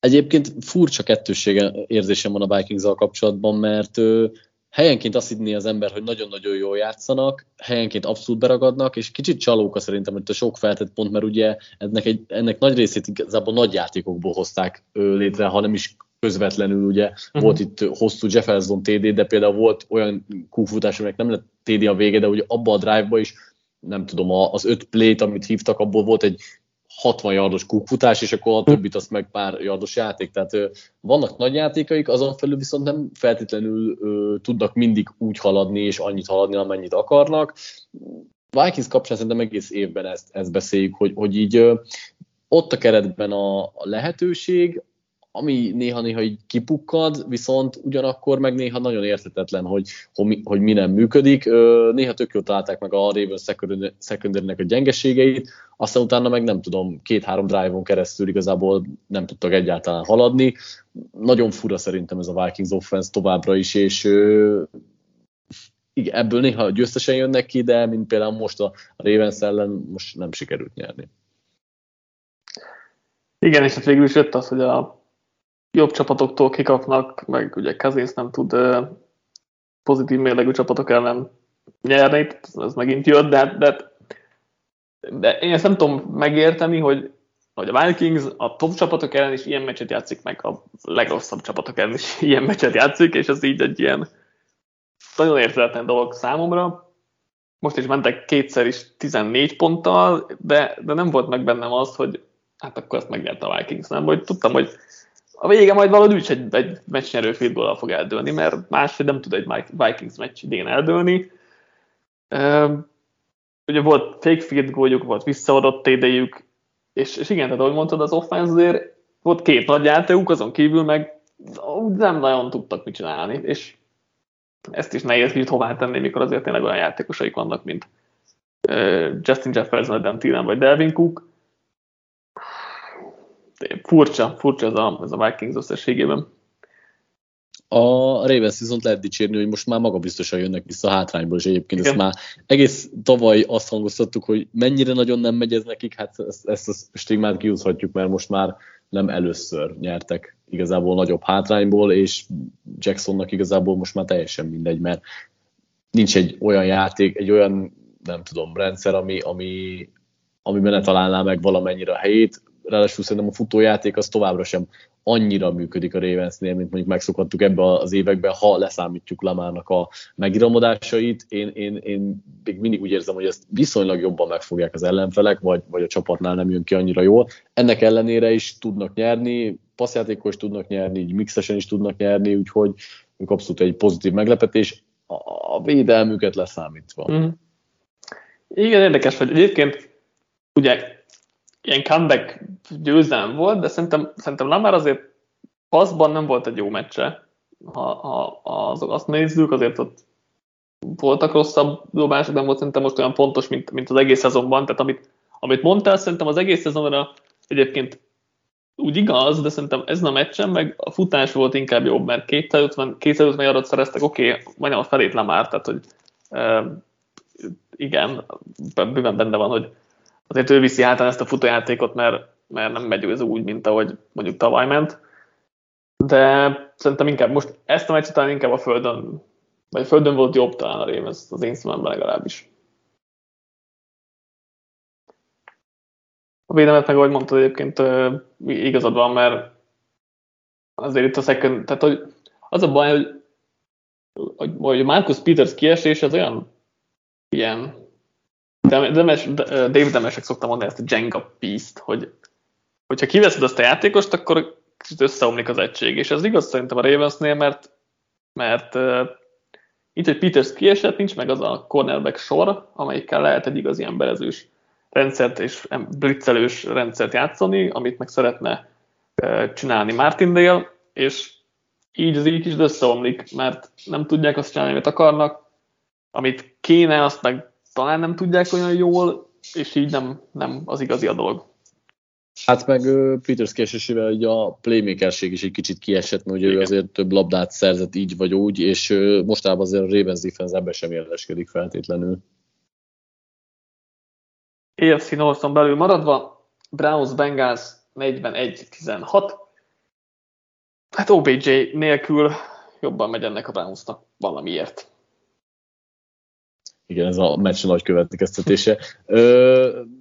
Egyébként furcsa kettősége érzésem van a vikings kapcsolatban, mert ö, helyenként azt hinni az ember, hogy nagyon-nagyon jól játszanak, helyenként abszolút beragadnak, és kicsit csalóka szerintem, hogy a sok feltett pont, mert ugye ennek, egy, ennek nagy részét igazából nagy játékokból hozták létre, ha nem is közvetlenül, ugye uh-huh. volt itt hosszú Jefferson TD, de például volt olyan kúfutás, aminek nem lett TD a vége, de ugye abba a drive-ba is, nem tudom, az öt plét, amit hívtak, abból volt egy 60 yardos kúfutás, és akkor a többit azt meg pár yardos játék. Tehát vannak nagy játékaik, azon felül viszont nem feltétlenül ö, tudnak mindig úgy haladni, és annyit haladni, amennyit akarnak. Vikings kapcsán szerintem egész évben ezt, ezt beszéljük, hogy, hogy így ö, ott a keretben a, a lehetőség, ami néha-néha így kipukkad, viszont ugyanakkor meg néha nagyon értetetlen, hogy, hogy mi nem működik. Néha tök jól találták meg a Raven secondary a gyengeségeit, aztán utána meg nem tudom, két-három drive-on keresztül igazából nem tudtak egyáltalán haladni. Nagyon fura szerintem ez a Vikings offense továbbra is, és igen, ebből néha győztesen jönnek ki, de mint például most a Ravens ellen most nem sikerült nyerni. Igen, és hát végül is jött az, hogy a jobb csapatoktól kikapnak, meg ugye Kazész nem tud pozitív mérlegű csapatok ellen nyerni, ez megint jött, de, de, de én ezt nem tudom megérteni, hogy, hogy a Vikings a top csapatok ellen is ilyen meccset játszik, meg a legrosszabb csapatok ellen is [laughs] ilyen meccset játszik, és ez így egy ilyen nagyon értetlen dolog számomra. Most is mentek kétszer is 14 ponttal, de, de nem volt meg bennem az, hogy hát akkor ezt megnyerte a Vikings, nem? Hogy tudtam, hogy a vége majd valahogy úgy egy, egy meccsnyerő field fog eldőlni, mert máshogy nem tud egy Vikings meccs idén eldőlni. Ugye volt fake field goaljuk, volt visszaadott TD-jük, és, és igen, tehát ahogy mondtad, az offense azért volt két nagy játékuk, azon kívül meg nem nagyon tudtak mit csinálni, és ezt is nehéz kicsit hová tenni, mikor azért tényleg olyan játékosaik vannak, mint Justin Jefferson, Adam Thielen vagy Delvin Cook, furcsa, furcsa ez a, ez a Vikings összességében. A Ravens viszont lehet dicsérni, hogy most már magabiztosan jönnek vissza a hátrányból, és egyébként Igen. ezt már egész tavaly azt hangoztattuk, hogy mennyire nagyon nem megy ez nekik, hát ezt, ezt a stigmát kiúzhatjuk, mert most már nem először nyertek igazából nagyobb hátrányból, és Jacksonnak igazából most már teljesen mindegy, mert nincs egy olyan játék, egy olyan, nem tudom, rendszer, ami, ami, amiben ne találná meg valamennyire a helyét. Ráadásul szerintem a futójáték az továbbra sem annyira működik a Ravensnél, mint mondjuk megszokhattuk ebbe az években, ha leszámítjuk Lamárnak a megiramodásait. Én, én, én még mindig úgy érzem, hogy ezt viszonylag jobban megfogják az ellenfelek, vagy, vagy a csapatnál nem jön ki annyira jól. Ennek ellenére is tudnak nyerni, passzjátékos tudnak nyerni, így mixesen is tudnak nyerni, úgyhogy ők abszolút egy pozitív meglepetés, a védelmüket leszámítva. Mm. Igen, érdekes, hogy egyébként ugye ilyen comeback győzelem volt, de szerintem, szerintem Lamar azért passzban nem volt egy jó meccse. Ha, ha az, azt nézzük, azért ott voltak rosszabb dobások, nem volt szerintem most olyan pontos, mint, mint az egész szezonban. Tehát amit, amit mondtál, szerintem az egész szezonra egyébként úgy igaz, de szerintem ez a meccsen meg a futás volt inkább jobb, mert 250, 250 yardot szereztek, oké, okay, majdnem a felét lemár, tehát hogy e, igen, bőven benne van, hogy azért ő viszi hátán ezt a futójátékot, mert, mert nem megy ez úgy, mint ahogy mondjuk tavaly ment. De szerintem inkább most ezt a meccset talán inkább a földön, vagy a földön volt jobb talán a Ravens, az én szememben legalábbis. A védelmet meg, ahogy mondtad egyébként, igazad van, mert azért itt a second, tehát hogy az a baj, hogy, hogy Marcus Peters kiesés az olyan ilyen Demes, Dave Demesek szokta mondani ezt a Jenga piece-t, hogy hogyha kiveszed azt a játékost, akkor kicsit összeomlik az egység, és ez igaz szerintem a Ravensnél, mert, mert uh, így, hogy Peters kiesett, nincs meg az a cornerback sor, amelyikkel lehet egy igazi emberezős rendszert és blitzelős rendszert játszani, amit meg szeretne uh, csinálni Martindale, és így az így is összeomlik, mert nem tudják azt csinálni, amit akarnak, amit kéne, azt meg talán nem tudják olyan jól, és így nem, nem az igazi a dolog. Hát meg Peters késésével ugye a playmakerség is egy kicsit kiesett, mert ugye ő azért több labdát szerzett így vagy úgy, és mostában azért a Ravens defense ebben sem érdeskedik feltétlenül. AFC Northon belül maradva, Browns Bengals 41-16. Hát OBJ nélkül jobban megy ennek a Brownsnak valamiért igen, ez a meccs nagy következtetése.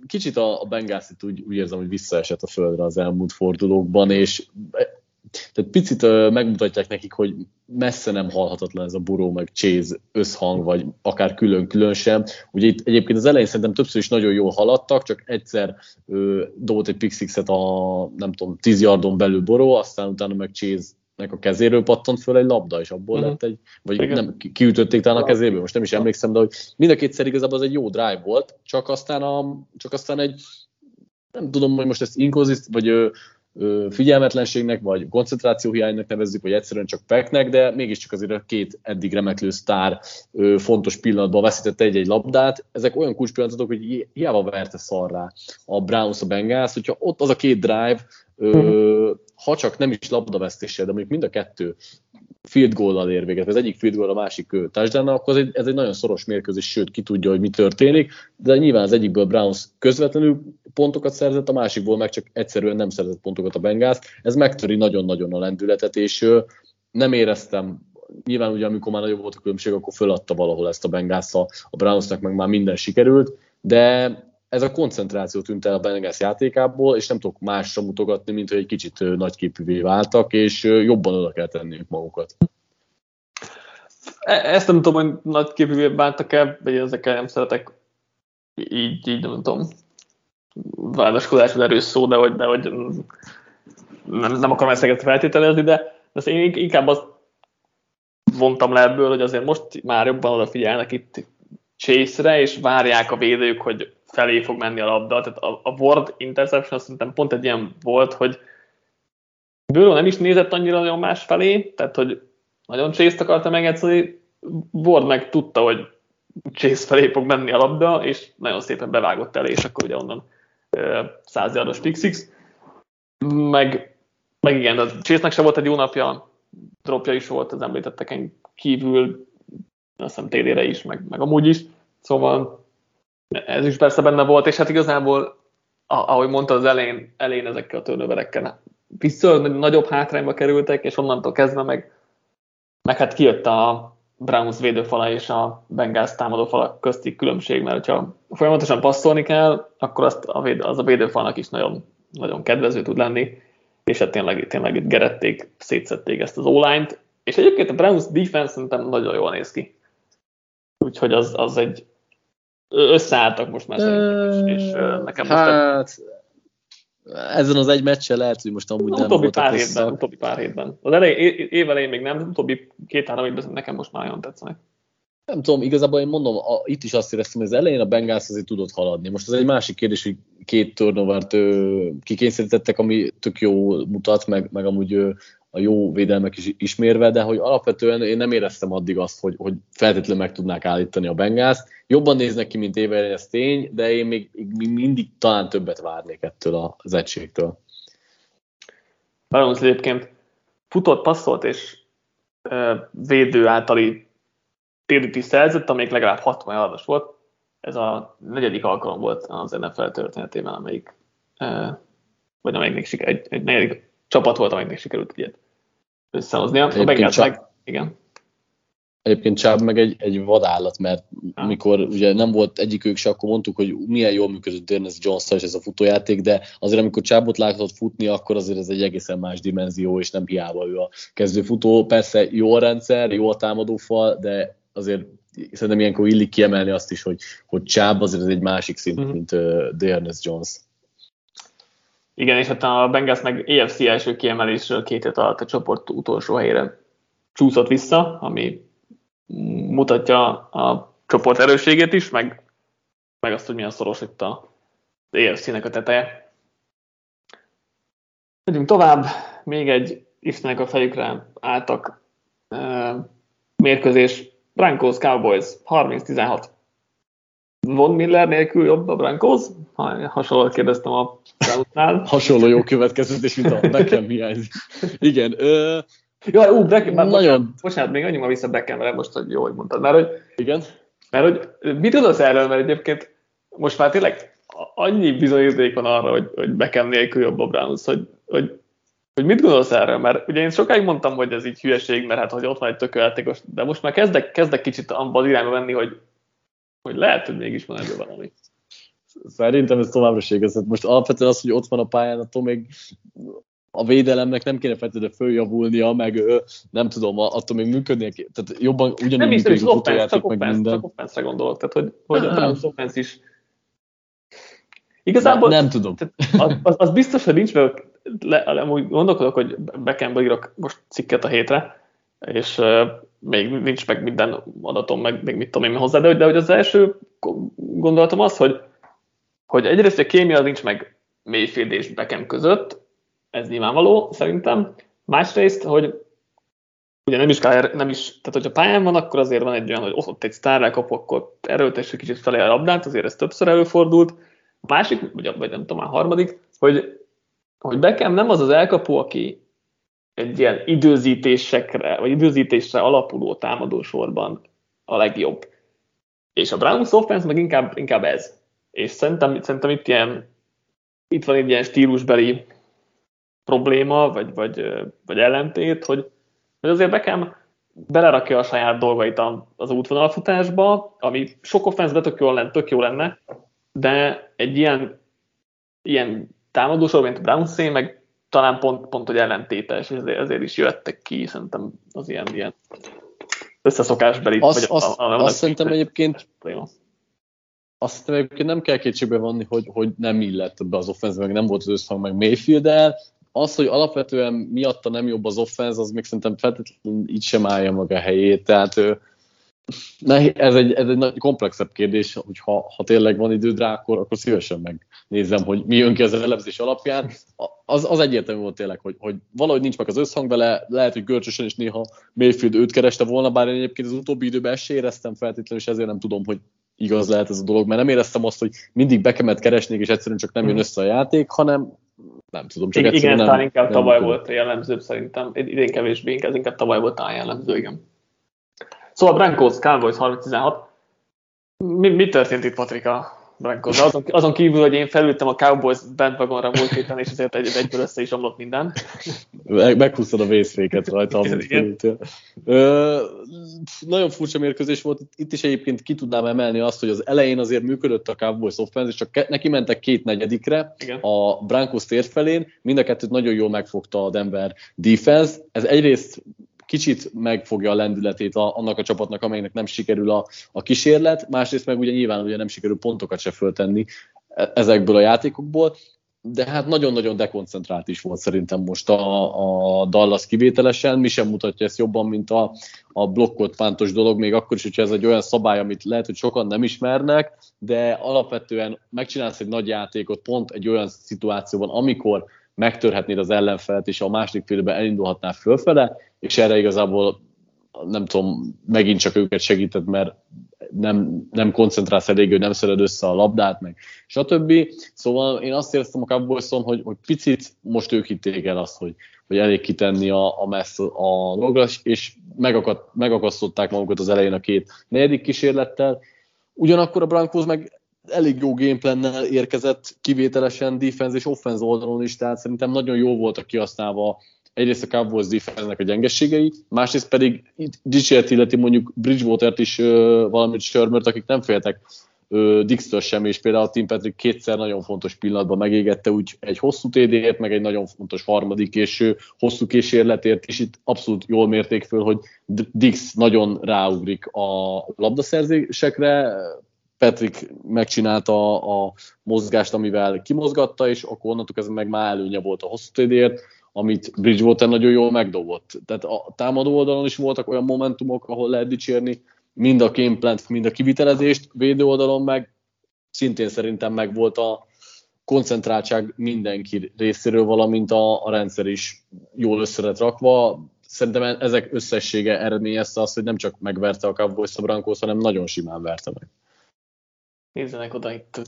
Kicsit a, a bengals úgy, úgy érzem, hogy visszaesett a földre az elmúlt fordulókban, és tehát picit megmutatják nekik, hogy messze nem halhatatlan ez a Buró meg Chase összhang, vagy akár külön-külön sem. Ugye itt egyébként az elején szerintem többször is nagyon jól haladtak, csak egyszer ö, dobott egy pixixet a, nem tudom, 10 yardon belül Boró, aztán utána meg Chase nek a kezéről pattant föl egy labda, és abból uh-huh. lett egy, vagy Igen. nem, kiütötték talán a kezéből, most nem is emlékszem, de hogy mind a kétszer igazából az egy jó drive volt, csak aztán, a, csak aztán egy, nem tudom, hogy most ezt inkoziszt, vagy ö, ö, figyelmetlenségnek, vagy koncentrációhiánynak nevezzük, vagy egyszerűen csak peknek, de mégiscsak azért a két eddig remeklő sztár ö, fontos pillanatban veszítette egy-egy labdát. Ezek olyan kulcspillanatok, hogy hiába verte szarrá a Browns a Bengals, hogyha ott az a két drive, ö, uh-huh ha csak nem is labdavesztéssel, de mondjuk mind a kettő field goal ér véget, az egyik field goal a másik touchdown akkor ez egy, ez egy nagyon szoros mérkőzés, sőt ki tudja, hogy mi történik, de nyilván az egyikből Browns közvetlenül pontokat szerzett, a másikból meg csak egyszerűen nem szerzett pontokat a Bengals. Ez megtöri nagyon-nagyon a lendületet, és nem éreztem nyilván ugye amikor már nagyobb volt a különbség, akkor föladta valahol ezt a Bengals a, a Brownsnak meg már minden sikerült, de ez a koncentráció tűnt el a Bengals játékából, és nem tudok másra mutogatni, mint hogy egy kicsit nagyképűvé váltak, és jobban oda kell tenniük magukat. E, ezt nem tudom, hogy nagyképűvé váltak-e, vagy ezekkel nem szeretek így, így nem tudom, vádaskodás vagy erős szó, de hogy, de hogy nem, nem akarom ezt feltételezni, de, de én inkább azt vontam le ebből, hogy azért most már jobban odafigyelnek itt Chase-re, és várják a védők, hogy felé fog menni a labda. Tehát a, a Ward interception szerintem pont egy ilyen volt, hogy Bőró nem is nézett annyira nagyon más felé, tehát hogy nagyon chase akarta megegyszerűen, Ward meg tudta, hogy Chase felé fog menni a labda, és nagyon szépen bevágott elé, és akkor ugye onnan százjáros fixix. Meg, meg igen, a Chase-nek sem volt egy jó napja, dropja is volt az említetteken kívül, azt hiszem télére is, meg, meg amúgy is. Szóval ez is persze benne volt, és hát igazából, ahogy mondta az elején, elején ezekkel a turnoverekkel vissza nagyobb hátrányba kerültek, és onnantól kezdve meg, meg hát kijött a Browns védőfala és a Bengals támadófala közti különbség, mert ha folyamatosan passzolni kell, akkor azt a véd, az a védőfalnak is nagyon, nagyon kedvező tud lenni, és hát tényleg, tényleg itt gerették, szétszették ezt az o és egyébként a Browns defense szerintem nagyon jól néz ki. Úgyhogy az, az egy összeálltak most már szerintem, és, és nekem most hát, ezen az egy meccsen lehet, hogy most amúgy nem utóbbi pár hétben, utóbbi pár hétben. Az elején, év elején még nem, utóbbi két-három évben nekem most már nagyon tetszenek. Nem tudom, igazából én mondom, a, itt is azt éreztem, hogy az elején a Bengals azért tudott haladni. Most az egy másik kérdés, hogy két turnovert kikényszerítettek, ami tök jó mutat, meg, meg amúgy ö, a jó védelmek is ismérve, de hogy alapvetően én nem éreztem addig azt, hogy, hogy feltétlenül meg tudnák állítani a Bengals. Jobban néznek ki, mint éve, ez tény, de én még, még mindig talán többet várnék ettől az egységtől. Valószínűleg egyébként futott, passzolt és védő általi TDT szerzett, amelyik legalább 60 yardos volt. Ez a negyedik alkalom volt az NFL történetében, amelyik, vagy amelyiknek siker, egy, egy negyedik csapat volt, amelyiknek sikerült ilyet összehozni. A Bengals meg, igen. Egyébként Csáb meg egy, egy vadállat, mert ha. amikor ugye nem volt egyikük se, akkor mondtuk, hogy milyen jól működött Dennis jones és ez a futójáték, de azért amikor Csábot láthatott futni, akkor azért ez egy egészen más dimenzió, és nem hiába ő a kezdő futó. Persze jó a rendszer, jó a támadófal, de azért szerintem ilyenkor illik kiemelni azt is, hogy, hogy Csáb azért ez egy másik szint, uh-huh. mint uh, Dearness Jones. Igen, és hát a Bengals meg EFC első kiemelésről két hét alatt a csoport utolsó helyére csúszott vissza, ami mutatja a csoport erősségét is, meg, meg azt, hogy milyen szoros itt a EFC-nek a teteje. Megyünk tovább, még egy Istenek a fejükre álltak mérkőzés. Broncos Cowboys 30-16. Von Miller nélkül jobb a Broncos? Hasonlóan kérdeztem a Brownsnál. [laughs] Hasonló jó következtetés, mint a [laughs] nekem hiányzik. Igen. Ö, Jaj, ú, Beckham, nagyon... Bocsánat, bocsánat, még annyira vissza Beckhamre most, hogy jó, hogy mondtad. Mert hogy, Igen? Mert hogy mit tudod erről, mert egyébként most már tényleg annyi bizonyíték van arra, hogy, hogy Beckham nélkül jobb a Browns, hogy, hogy, hogy mit gondolsz erről? Mert ugye én sokáig mondtam, hogy ez így hülyeség, mert hát hogy ott van egy tökéletes, de most már kezdek, kezdek kicsit abban az irányba menni, hogy, hogy lehet, hogy mégis van ebből valami. Szerintem ez továbbra is igaz. Most alapvetően az, hogy ott van a pályán, attól még a védelemnek nem kéne feltétlenül följavulnia, meg nem tudom, attól még működnie, tehát jobban ugyanúgy nem működik a futójáték, meg offense, minden. Csak offense gondolok, tehát hogy, hogy a Browns offense is Igazából nem, nem tudom. Az, az, az, biztos, hogy nincs, mert le, amúgy gondolkodok, hogy Beckhambe írok most cikket a hétre, és még nincs meg minden adatom, meg még mit tudom én hozzá, de, de hogy az első gondolatom az, hogy, hogy egyrészt a kémia nincs meg Mayfield és Beckham között, ez nyilvánvaló szerintem. Másrészt, hogy ugye nem is, kell, nem is, tehát hogyha pályán van, akkor azért van egy olyan, hogy ott egy sztár kap, akkor erőltesse kicsit felé a labdát, azért ez többször előfordult. Másik, vagy, vagy nem tudom, a harmadik, hogy, hogy Beckham nem az az elkapó, aki egy ilyen időzítésekre, vagy időzítésre alapuló támadósorban a legjobb. És a Browns offense meg inkább, inkább ez. És szerintem, szerintem itt, ilyen, itt van egy ilyen stílusbeli probléma, vagy, vagy, vagy ellentét, hogy, hogy azért Beckham belerakja a saját dolgait az útvonalfutásba, ami sok offenszbe tök lenne, tök jó lenne, de egy ilyen, ilyen támadósor, mint Brownszé, meg talán pont, pont hogy ellentétes, és ezért, ezért is jöttek ki, szerintem az ilyen, ilyen összeszokásbeli. Azt, vagy azt, a, a, azt szerintem egyébként probléma. azt szerintem egyébként nem kell kétségbe vanni, hogy, hogy nem illett be az offense, meg nem volt az összhang meg mayfield -el az, hogy alapvetően miatta nem jobb az offense, az még szerintem feltétlenül így sem állja maga a helyét, tehát ez egy, ez egy komplexebb kérdés, hogy ha, ha tényleg van időd rá, akkor, akkor szívesen megnézem, hogy mi jön ki az elemzés alapján. Az, az egyértelmű volt tényleg, hogy, hogy valahogy nincs meg az összhang vele, lehet, hogy görcsösen is néha Mayfield őt kereste volna, bár én egyébként az utóbbi időben ezt éreztem feltétlenül, és ezért nem tudom, hogy igaz lehet ez a dolog, mert nem éreztem azt, hogy mindig bekemet keresnék, és egyszerűen csak nem jön össze a játék, hanem Nem tudom, csak igen, nem, inkább nem tavaly nem volt jellemzőbb szerintem, idén kevésbé, inkább, inkább tavaly volt talán jellemző, igen. Szóval Brankos, Cowboys 316. Mi, mi történt itt, Patrika? Broncos. Azon, azon kívül, hogy én felültem a Cowboys bandwagonra múlt héten, és ezért egy, egyből össze is omlott minden. Meg, meghúztad a vészféket rajta, amit felültél. Ö, nagyon furcsa mérkőzés volt. Itt is egyébként ki tudnám emelni azt, hogy az elején azért működött a Cowboys offense, és csak neki mentek két negyedikre Igen. a Broncos tér felén. Mind a kettőt nagyon jól megfogta a Denver defense. Ez egyrészt kicsit megfogja a lendületét a, annak a csapatnak, amelynek nem sikerül a, a kísérlet, másrészt meg ugye nyilván ugye nem sikerül pontokat se föltenni e, ezekből a játékokból, de hát nagyon-nagyon dekoncentrált is volt szerintem most a, a Dallas kivételesen, mi sem mutatja ezt jobban, mint a, a blokkolt pántos dolog, még akkor is, hogyha ez egy olyan szabály, amit lehet, hogy sokan nem ismernek, de alapvetően megcsinálsz egy nagy játékot pont egy olyan szituációban, amikor megtörhetnéd az ellenfelet, és a második félben elindulhatnál fölfele, és erre igazából nem tudom, megint csak őket segített, mert nem, nem koncentrálsz elég, hogy nem szeded össze a labdát, meg stb. Szóval én azt éreztem a cowboys hogy, hogy picit most ők hitték el azt, hogy, hogy elég kitenni a, a messz a dolgra, és megakad, megakasztották magukat az elején a két negyedik kísérlettel. Ugyanakkor a Broncos meg elég jó gameplannel érkezett kivételesen defense és offense oldalon is, tehát szerintem nagyon jó voltak kihasználva egyrészt a Cowboys defense a gyengességei, másrészt pedig dicsért illeti mondjuk Bridgewater-t is, valamint Sörmört, akik nem féltek Dixtől sem, és például a Tim Patrick kétszer nagyon fontos pillanatban megégette úgy egy hosszú TD-ért, meg egy nagyon fontos harmadik és hosszú kísérletért, és itt abszolút jól mérték föl, hogy Dix nagyon ráugrik a labdaszerzésekre, Patrick megcsinálta a, a mozgást, amivel kimozgatta, és akkor onnantól kezdve meg már előnye volt a hosszú TD-ért, amit Bridgewater nagyon jól megdobott. Tehát a támadó oldalon is voltak olyan momentumok, ahol lehet dicsérni, mind a gameplant, mind a kivitelezést, védő oldalon meg szintén szerintem meg volt a koncentráltság mindenki részéről, valamint a, a rendszer is jól össze rakva. Szerintem ezek összessége eredményezte azt, hogy nem csak megverte a Cowboys a hanem nagyon simán verte meg. Nézzenek oda itt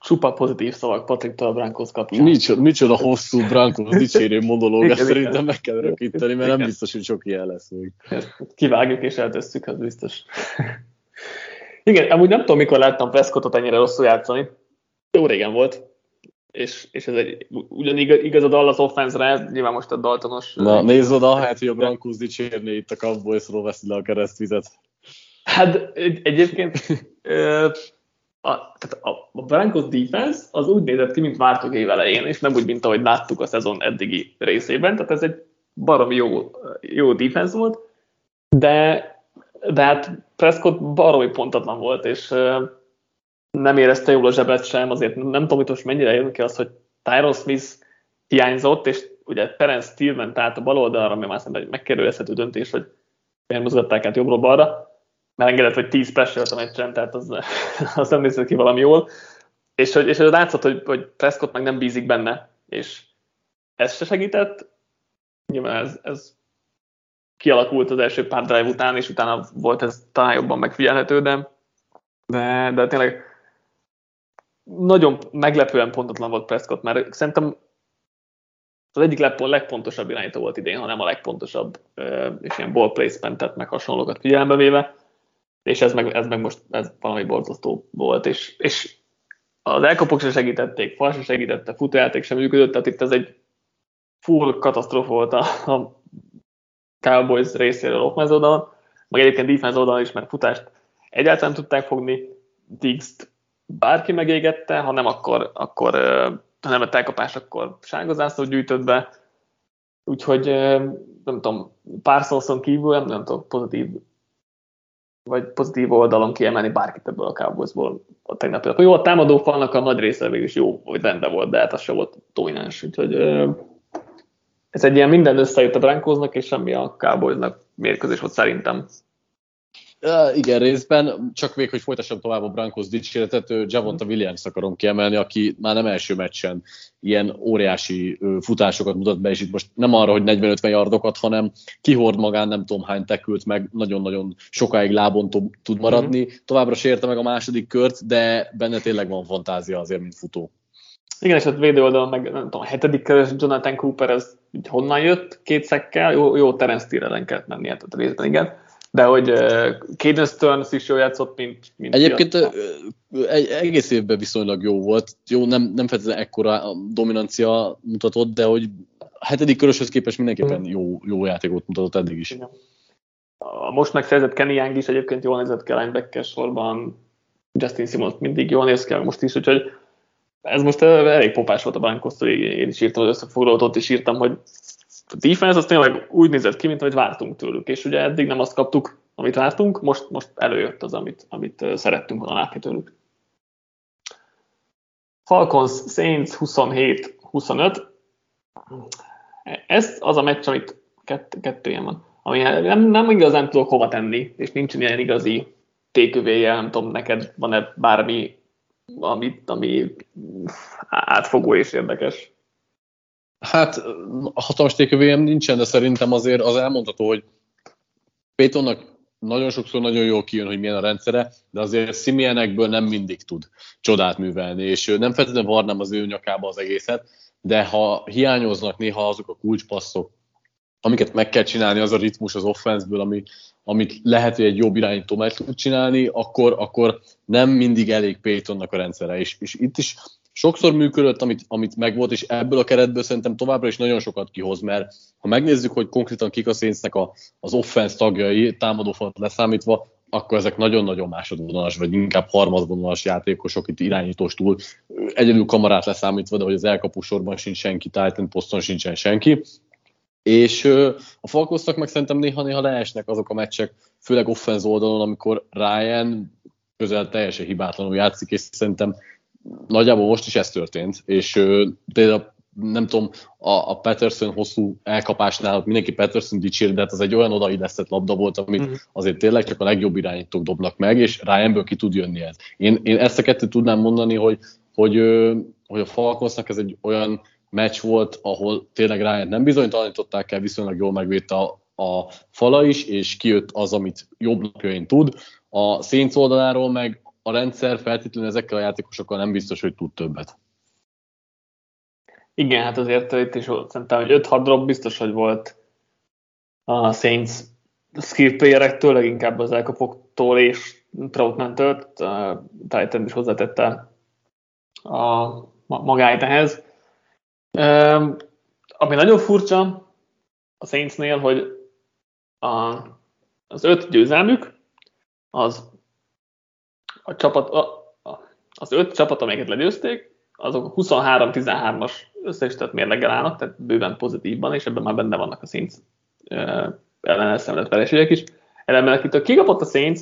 csupa pozitív szavak Patrik a Brankos kapcsán. Micsoda, micsoda hosszú Brankos dicsérő monológ, ezt szerintem meg kell rökíteni, mert nem biztos, hogy sok ilyen lesz még. Kivágjuk és eltesszük, az biztos. Igen, amúgy nem tudom, mikor láttam Prescottot ennyire rosszul játszani. Jó régen volt. És, és ez egy, ugyanígy igaz a Dallas offense-re, nyilván most a Daltonos... Na, nézd oda, hát, hogy a Brankos dicsérni itt a Cowboysról veszi le a keresztvizet. Hát egyébként a, tehát a, a Broncos defense az úgy nézett ki, mint vártuk év elején, és nem úgy, mint ahogy láttuk a szezon eddigi részében, tehát ez egy baromi jó, jó defense volt, de, de hát Prescott baromi pontatlan volt, és nem érezte jól a zsebet sem, azért nem tudom, hogy most mennyire jön ki az, hogy Tyron Smith hiányzott, és ugye Terence Steele ment a bal oldalra, ami már szerintem egy megkerülhető döntés, hogy miért mozgatták át jobbról balra, mert engedett, hogy 10 special a meccsen, tehát az, [laughs] az nem nézett ki valami jól. És hogy, és hogy látszott, hogy, hogy Prescott meg nem bízik benne, és ez se segített. Nyilván ez, ez kialakult az első pár drive után, és utána volt ez talán jobban megfigyelhető, de, de, de tényleg nagyon meglepően pontatlan volt Prescott, mert szerintem az egyik legpontosabb irányító volt idén, hanem a legpontosabb, és ilyen ball placement meg hasonlókat figyelembe véve és ez meg, ez meg most ez valami borzasztó volt, és, és az elkapok se segítették, fal se segítette, futójáték sem működött, tehát itt ez egy full katasztrófa volt a, a Cowboys részéről offense oldalon, meg egyébként defense oldalon is, mert futást egyáltalán tudták fogni, Diggs-t bárki megégette, ha nem, akkor, akkor ha nem lett elkapás, akkor sárgazászló gyűjtött be, úgyhogy nem tudom, pár szószon kívül nem, nem tudom, pozitív vagy pozitív oldalon kiemelni bárkit ebből a Cowboysból a tegnapi Jó, a támadó falnak a nagy része végül is jó, hogy rendben volt, de hát az se volt domináns, úgyhogy ez egy ilyen minden összejött a Broncosnak, és semmi a Cowboysnak mérkőzés volt szerintem. Uh, igen, részben, csak még, hogy folytassam tovább a Brankos dicséretet, Javonta Williams akarom kiemelni, aki már nem első meccsen ilyen óriási futásokat mutat be, és itt most nem arra, hogy 40-50 yardokat, hanem kihord magán nem tudom hány tekült meg, nagyon-nagyon sokáig lábon tud maradni. Mm-hmm. Továbbra sérte meg a második kört, de benne tényleg van fantázia azért, mint futó. Igen, és ott védő oldalon meg nem tudom, a hetedik keres Jonathan Cooper, ez így honnan jött két szekkel, jó, jó Terence Tyrrell kellett menni, hát a részben, igen. De hogy uh, Caden Stearns is jól játszott, mint... mint Egyébként egy, egész évben viszonylag jó volt. Jó, nem, nem feltétlenül ekkora dominancia mutatott, de hogy a hetedik köröshöz képest mindenképpen jó, jó játékot mutatott eddig is. Igen. A most megszerzett Kenny Young is egyébként jól nézett ki a linebacker sorban, Justin Simmons mindig jól néz ki, most is, úgyhogy ez most elég popás volt a Broncos, én is írtam az összefoglalót, ott is írtam, hogy a defense az tényleg úgy nézett ki, mint hogy vártunk tőlük, és ugye eddig nem azt kaptuk, amit vártunk, most, most előjött az, amit, amit szerettünk volna látni tőlük. Falcons Saints 27-25. Ez az a meccs, amit kett, kettő ilyen van, ami nem, nem igazán tudok hova tenni, és nincs ilyen igazi tékövéje, nem tudom, neked van-e bármi, ami, ami átfogó és érdekes? Hát hatalmas tékövéjem nincsen, de szerintem azért az elmondható, hogy Pétonnak nagyon sokszor nagyon jól kijön, hogy milyen a rendszere, de azért Simienekből nem mindig tud csodát művelni, és nem feltétlenül varnám az ő nyakába az egészet, de ha hiányoznak néha azok a kulcspasszok, amiket meg kell csinálni, az a ritmus az offenszből, ami, amit lehet, hogy egy jobb irányító meg tud csinálni, akkor, akkor nem mindig elég Paytonnak a rendszere. És, és itt is sokszor működött, amit, amit megvolt, és ebből a keretből szerintem továbbra is nagyon sokat kihoz, mert ha megnézzük, hogy konkrétan kik a Saintsnek a, az offense tagjai, támadófalt leszámítva, akkor ezek nagyon-nagyon másodvonalas, vagy inkább harmadvonalas játékosok itt irányítós túl, egyedül kamarát leszámítva, de hogy az elkapusorban sincs senki, Titan poszton sincsen senki, és a Falkosznak meg szerintem néha-néha leesnek azok a meccsek, főleg offenz oldalon, amikor Ryan közel teljesen hibátlanul játszik, és szerintem nagyjából most is ez történt, és például nem tudom, a, a Peterson hosszú elkapásnál mindenki Peterson dicsér, de hát az egy olyan odaillesztett labda volt, amit uh-huh. azért tényleg csak a legjobb irányítók dobnak meg, és Ryanből ki tud jönni ez. Én, én ezt a kettőt tudnám mondani, hogy, hogy, hogy a Falconsnak ez egy olyan meccs volt, ahol tényleg Ryan nem bizonytalanították el, viszonylag jól megvédte a, a fala is, és kijött az, amit jobb napjain tud. A Saints oldaláról meg a rendszer feltétlenül ezekkel a játékosokkal nem biztos, hogy tud többet. Igen, hát azért itt is volt, szerintem, hogy 5-6 drop biztos, hogy volt a Saints skill playerektől, leginkább az elkapoktól és Troutman-től, Titan is hozzátette a magáit ehhez. Ami nagyon furcsa a Saintsnél, hogy a, az öt győzelmük, az a csapat, a, az öt csapat, amelyeket legyőzték, azok 23-13-as összesített mérleggel állnak, tehát bőven pozitívban, és ebben már benne vannak a Saints ellenes szemlet vereségek is. Ellenben, kikapott a Saints,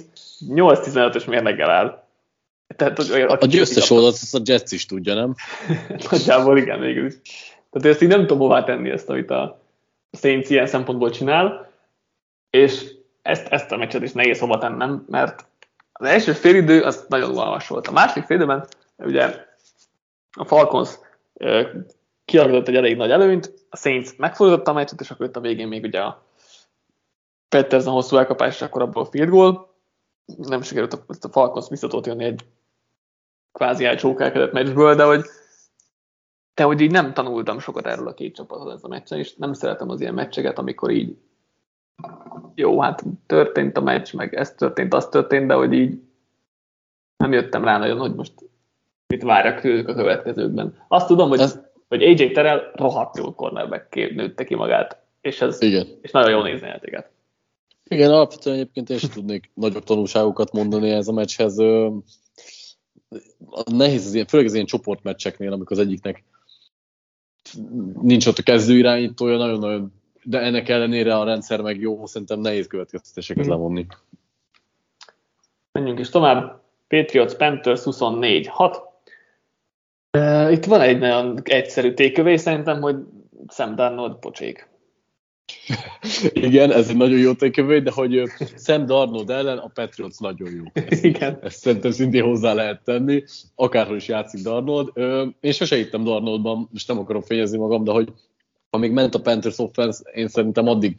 8-15-ös mérleggel áll. Tehát, hogy a, a győztes oldalt azt a Jets is tudja, nem? [laughs] Nagyjából igen, végül is. Tehát ezt így nem tudom hová tenni ezt, amit a Saints ilyen szempontból csinál, és ezt, ezt a meccset is nehéz hova tennem, mert az első félidő az nagyon unalmas volt. A második félidőben ugye a Falcons kialakult egy elég nagy előnyt, a Saints megfordította a meccset, és akkor a végén még ugye a Pettersen hosszú elkapás, és akkor abból a field goal. Nem sikerült a, a Falcons visszatott jönni egy kvázi elcsókálkedett meccsből, de hogy de hogy így nem tanultam sokat erről a két csapatról ez a meccsen, és nem szeretem az ilyen meccseket, amikor így jó, hát történt a meccs, meg ez történt, az történt, de hogy így nem jöttem rá nagyon, hogy most mit várjak tőlük a következőkben. Azt tudom, hogy, ez... hogy AJ Terrell rohadt jó cornerback nőtte ki magát, és, ez, Igen. és nagyon jól nézni játéket. Igen, alapvetően egyébként én sem tudnék nagyobb tanulságokat mondani ez a meccshez. Nehéz az ilyen, főleg az ilyen csoportmeccseknél, amikor az egyiknek nincs ott a kezdő irányítója, nagyon-nagyon, de ennek ellenére a rendszer meg jó, szerintem nehéz következtetéseket hmm. levonni. Menjünk is tovább. Patriots Panthers 24-6. Itt van egy nagyon egyszerű tékövé, szerintem, hogy Sam Darnold pocsék. [laughs] Igen, ez egy nagyon jó tékövé, de hogy Sam Darnold ellen a Patriots nagyon jó. Ezt, [laughs] Igen. ezt szerintem szintén hozzá lehet tenni, akárhol is játszik Darnold. Én sose hittem Darnoldban, most nem akarom fényezni magam, de hogy amíg ment a Panthers offense, én szerintem addig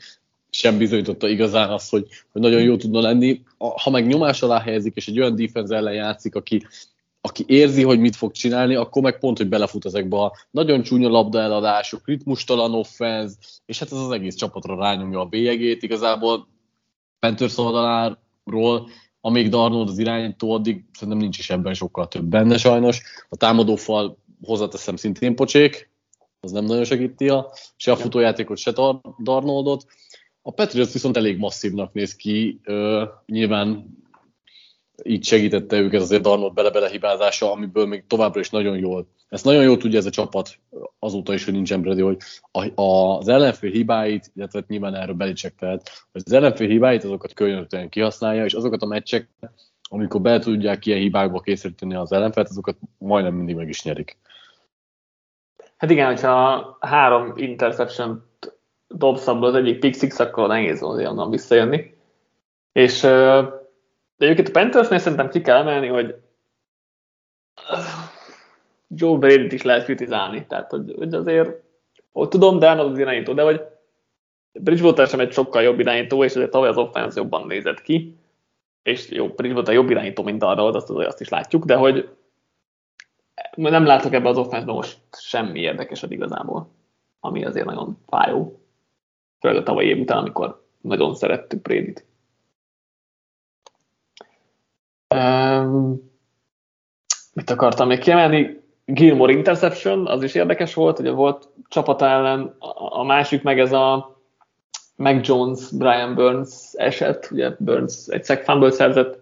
sem bizonyította igazán azt, hogy, hogy nagyon jó tudna lenni. Ha meg nyomás alá helyezik, és egy olyan defense ellen játszik, aki aki érzi, hogy mit fog csinálni, akkor meg pont, hogy belefut ezekbe a nagyon csúnya labdaeladások, ritmustalan offense, és hát ez az egész csapatra rányomja a bélyegét. Igazából Panthers oldaláról, amíg Darnold az irányító, addig szerintem nincs is ebben sokkal több benne sajnos. A támadófal hozzáteszem szintén pocsék, az nem nagyon segíti a, se a futójátékot, se Dar- Darnoldot. A Patriots viszont elég masszívnak néz ki, uh, nyilván így segítette őket azért Darnold bele-bele hibázása, amiből még továbbra is nagyon jól. Ezt nagyon jól tudja ez a csapat azóta is, hogy nincsen Brady, hogy a, a, az ellenfél hibáit, illetve nyilván erről Belicek tehet, hogy az ellenfél hibáit azokat könnyűtően kihasználja, és azokat a meccsek, amikor be tudják ilyen hibákba készíteni az ellenfelt, azokat majdnem mindig meg is nyerik. Hát igen, hogyha három interception dobsz abból az egyik pick six, akkor nehéz azért onnan visszajönni. És de egyébként a Panthersnél szerintem ki kell emelni, hogy Joe Brady-t is lehet kritizálni. Tehát, hogy, hogy azért, hogy tudom, de az irányító, de hogy Bridgewater sem egy sokkal jobb irányító, és azért tavaly az offense jobban nézett ki, és jó, Bridgewater jobb irányító, mint arra, azt, azt is látjuk, de hogy nem látok ebbe az offense most semmi érdekeset igazából, ami azért nagyon fájó. Főleg a tavalyi év után, amikor nagyon szerettük Prédit. Um, mit akartam még kiemelni? Gilmore interception, az is érdekes volt, ugye volt csapat ellen, a másik meg ez a Mac Jones, Brian Burns eset, ugye Burns egy fumble szerzett,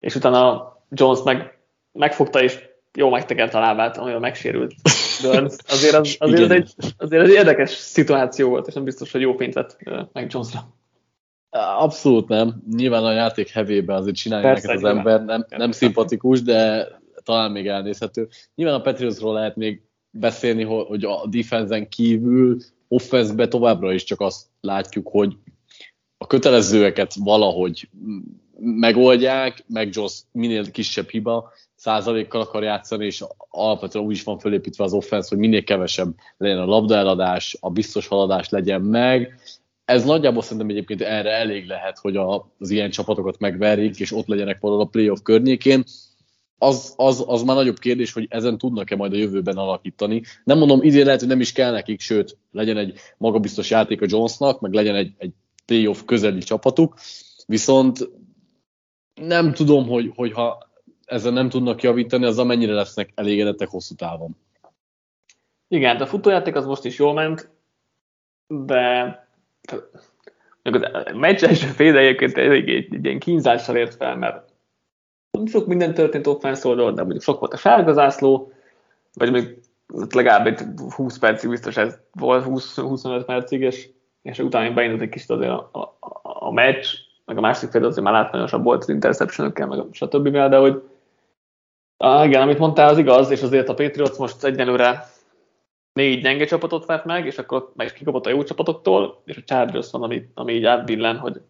és utána Jones meg megfogta és jó megtekert a lábát, amivel megsérült Burns. [laughs] Azért az, azért, az egy, azért egy érdekes szituáció volt, és nem biztos, hogy jó pénzt vett meg Jonesra. Abszolút nem. Nyilván a játék hevébe azért csinálja neked az ember, nem, nem szimpatikus, de talán még elnézhető. Nyilván a Patriotsról lehet még beszélni, hogy a defensen kívül offense továbbra is csak azt látjuk, hogy a kötelezőeket valahogy megoldják, meg Jones minél kisebb hiba százalékkal akar játszani, és alapvetően úgy is van fölépítve az offense, hogy minél kevesebb legyen a labdaeladás, a biztos haladás legyen meg. Ez nagyjából szerintem egyébként erre elég lehet, hogy az ilyen csapatokat megverjék, és ott legyenek valahol a playoff környékén az, az, az már nagyobb kérdés, hogy ezen tudnak-e majd a jövőben alakítani. Nem mondom, idén lehet, hogy nem is kell nekik, sőt, legyen egy magabiztos játék a Jonesnak, meg legyen egy, egy playoff közeli csapatuk, viszont nem tudom, hogy, hogyha ezen nem tudnak javítani, az mennyire lesznek elégedettek hosszú távon. Igen, de a futójáték az most is jól ment, de a meccs első fél egyébként egy, egy, egy ilyen kínzással ért fel, mert sok minden történt offense oldalon, de mondjuk sok volt a sárgazászló, vagy még legalább egy 20 percig biztos ez volt, 20-25 percig, és, és utána beindult egy kicsit azért a, a, a meccs, meg a másik fél azért már látványosabb volt az interception meg a stb. de hogy ah, igen, amit mondtál, az igaz, és azért a Patriots most egyenlőre négy gyenge csapatot vett meg, és akkor meg is kikapott a jó csapatoktól, és a Chargers van, ami, ami így átbillen, hogy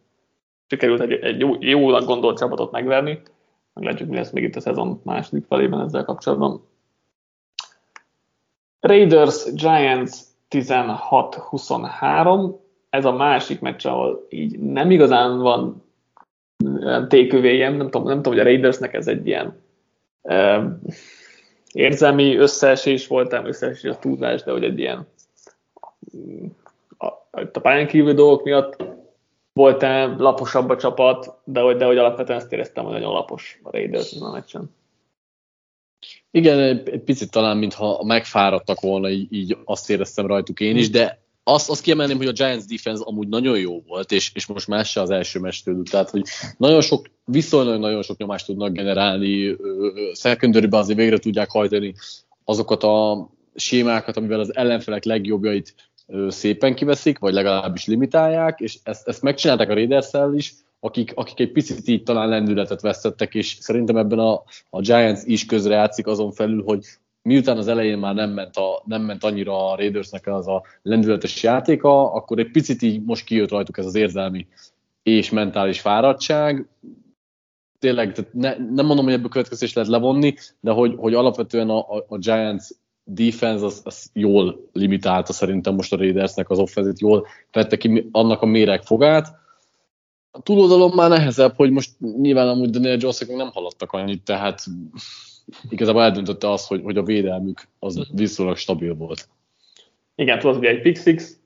sikerült egy, egy jó, jónak gondolt csapatot megverni. Meglátjuk, mi lesz még itt a szezon második felében ezzel kapcsolatban. Raiders Giants 16-23. Ez a másik meccs, ahol így nem igazán van tékövéjem, nem tudom, nem tudom, hogy a Raidersnek ez egy ilyen érzelmi összeesés volt, összeesés a tudás, de hogy egy ilyen a, a pályán kívül dolgok miatt volt-e laposabb a csapat, de hogy, de hogy alapvetően ezt éreztem, hogy nagyon lapos a Raiders a meccsen. Igen, egy, egy picit talán, mintha megfáradtak volna, így, így azt éreztem rajtuk én is, de azt, azt kiemelném, hogy a Giants defense amúgy nagyon jó volt, és, és most más se az első mestől, tehát hogy nagyon sok, viszonylag nagyon sok nyomást tudnak generálni, secondary azért végre tudják hajtani azokat a sémákat, amivel az ellenfelek legjobbjait szépen kiveszik, vagy legalábbis limitálják, és ezt, ezt megcsinálták a raiders is, akik, akik egy picit így talán lendületet vesztettek, és szerintem ebben a, a Giants is közrejátszik azon felül, hogy miután az elején már nem ment, a, nem ment annyira a Raidersnek az a lendületes játéka, akkor egy picit így most kijött rajtuk ez az érzelmi és mentális fáradtság. Tényleg, tehát ne, nem mondom, hogy ebből következést lehet levonni, de hogy, hogy alapvetően a, a, a Giants defense az, az jól limitálta szerintem most a Raidersnek az offenzit, jól vette ki annak a méreg fogát. A túloldalon már nehezebb, hogy most nyilván amúgy Daniel jones nem haladtak annyit, tehát igazából eldöntötte azt, hogy, hogy a védelmük az viszonylag stabil volt. Igen, volt ugye egy pick six,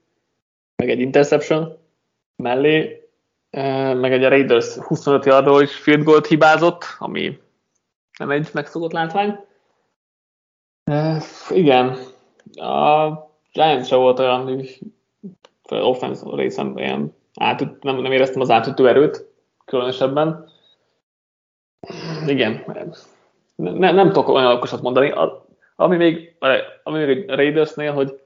meg egy interception mellé, meg egy a Raiders 25 yardról is field goal hibázott, ami nem egy megszokott látvány. Igen, a Giants se volt olyan, hogy offense részem ilyen átüt, nem, nem éreztem az átütő erőt, különösebben. Igen, ne, nem tudok olyan okosat mondani. Ami még, ami még a Raidersnél, hogy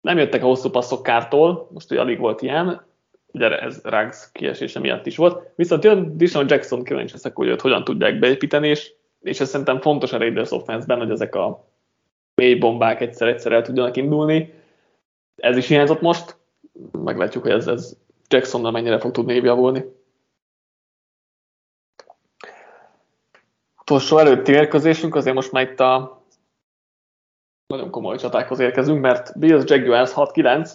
nem jöttek a hosszú passzok kártól, most ugye alig volt ilyen, ugye ez Ruggs kiesése miatt is volt, viszont jön Dishon Jackson kíváncsi leszek, hogy őt hogyan tudják beépíteni, és, és ez szerintem fontos a Raiders offense-ben, hogy ezek a mély bombák egyszer-egyszer el tudjanak indulni. Ez is hiányzott most, meglátjuk, hogy ez, ez Jacksonnal mennyire fog tudni javulni. Utolsó előtti mérkőzésünk, azért most már itt a nagyon komoly csatákhoz érkezünk, mert Bills Jaguars 6-9.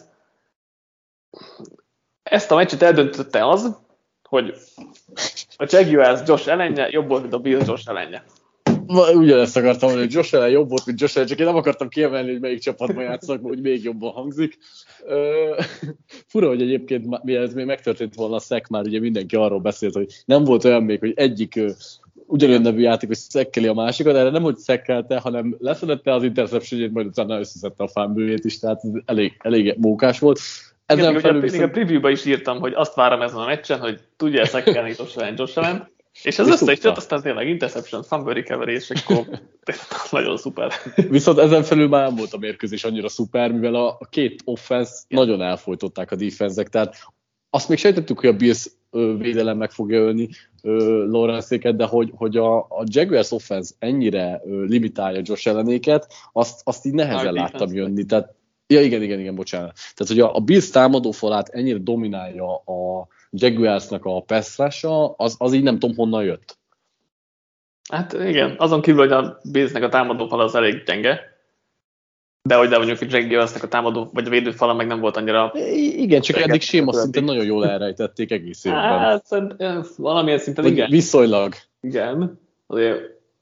Ezt a meccset eldöntötte az, hogy a Jaguars Josh ellenje jobb volt, mint a Bills Josh ellenje. Ugyanezt akartam mondani, hogy Josh Allen jobb volt, mint Josh Allen, csak én nem akartam kiemelni, hogy melyik csapatban játszanak, hogy még jobban hangzik. Uh, fura, hogy egyébként mielőtt még megtörtént volna a szek, már ugye mindenki arról beszélt, hogy nem volt olyan még, hogy egyik ugyanolyan nevű játékos szekkeli a másikat, erre nem hogy szekkelte, hanem leszedette az interception majd utána összeszedte a fánbőjét is, tehát elég, elég mókás volt. Ezen Igen, felül viszont... a preview is írtam, hogy azt várom ezen a meccsen, hogy tudja [laughs] szekkelni Josh Allen, Josh Allen, és ez össze is jött, aztán tényleg interception, fumble recovery, és akkor [laughs] nagyon szuper. Viszont ezen felül már nem volt a mérkőzés annyira szuper, mivel a, a két offense yeah. nagyon elfolytották a defense tehát azt még sejtettük, hogy a Bills védelem meg fogja ölni lawrence de hogy, hogy a, a Jaguars offense ennyire limitálja Josh ellenéket, azt, azt így nehezen láttam jönni. Tehát, ja, igen, igen, igen, bocsánat. Tehát, hogy a, a Bills támadófalát ennyire dominálja a Jaguarsnak a passzrása, az, az így nem tudom honnan jött. Hát igen, azon kívül, hogy a Billsnek a támadófal az elég gyenge, de hogy de mondjuk Jaguarsnek a támadó, vagy a védőfala meg nem volt annyira... Igen, csak eddig séma szinten nagyon jól elrejtették egész [laughs] évben. Hát valamilyen szinten igen. Viszonylag. Igen, azért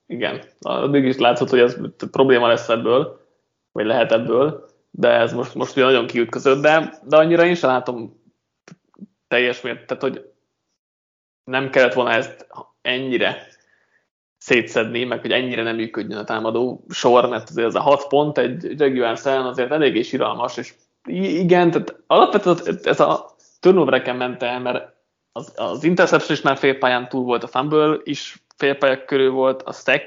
igen. Addig is látszott, hogy ez probléma lesz ebből, vagy lehet ebből, de ez most, most ugye nagyon kiütközött, de, de annyira én sem látom teljes mért, tehát hogy nem kellett volna ezt ennyire szétszedni, meg hogy ennyire nem működjön a támadó sor, mert azért ez a hat pont egy Jaguar szellen azért eléggé siralmas, és igen, tehát alapvetően ez a turnovereken ment el, mert az, az interception is már félpályán túl volt, a fumble is félpályák körül volt, a stack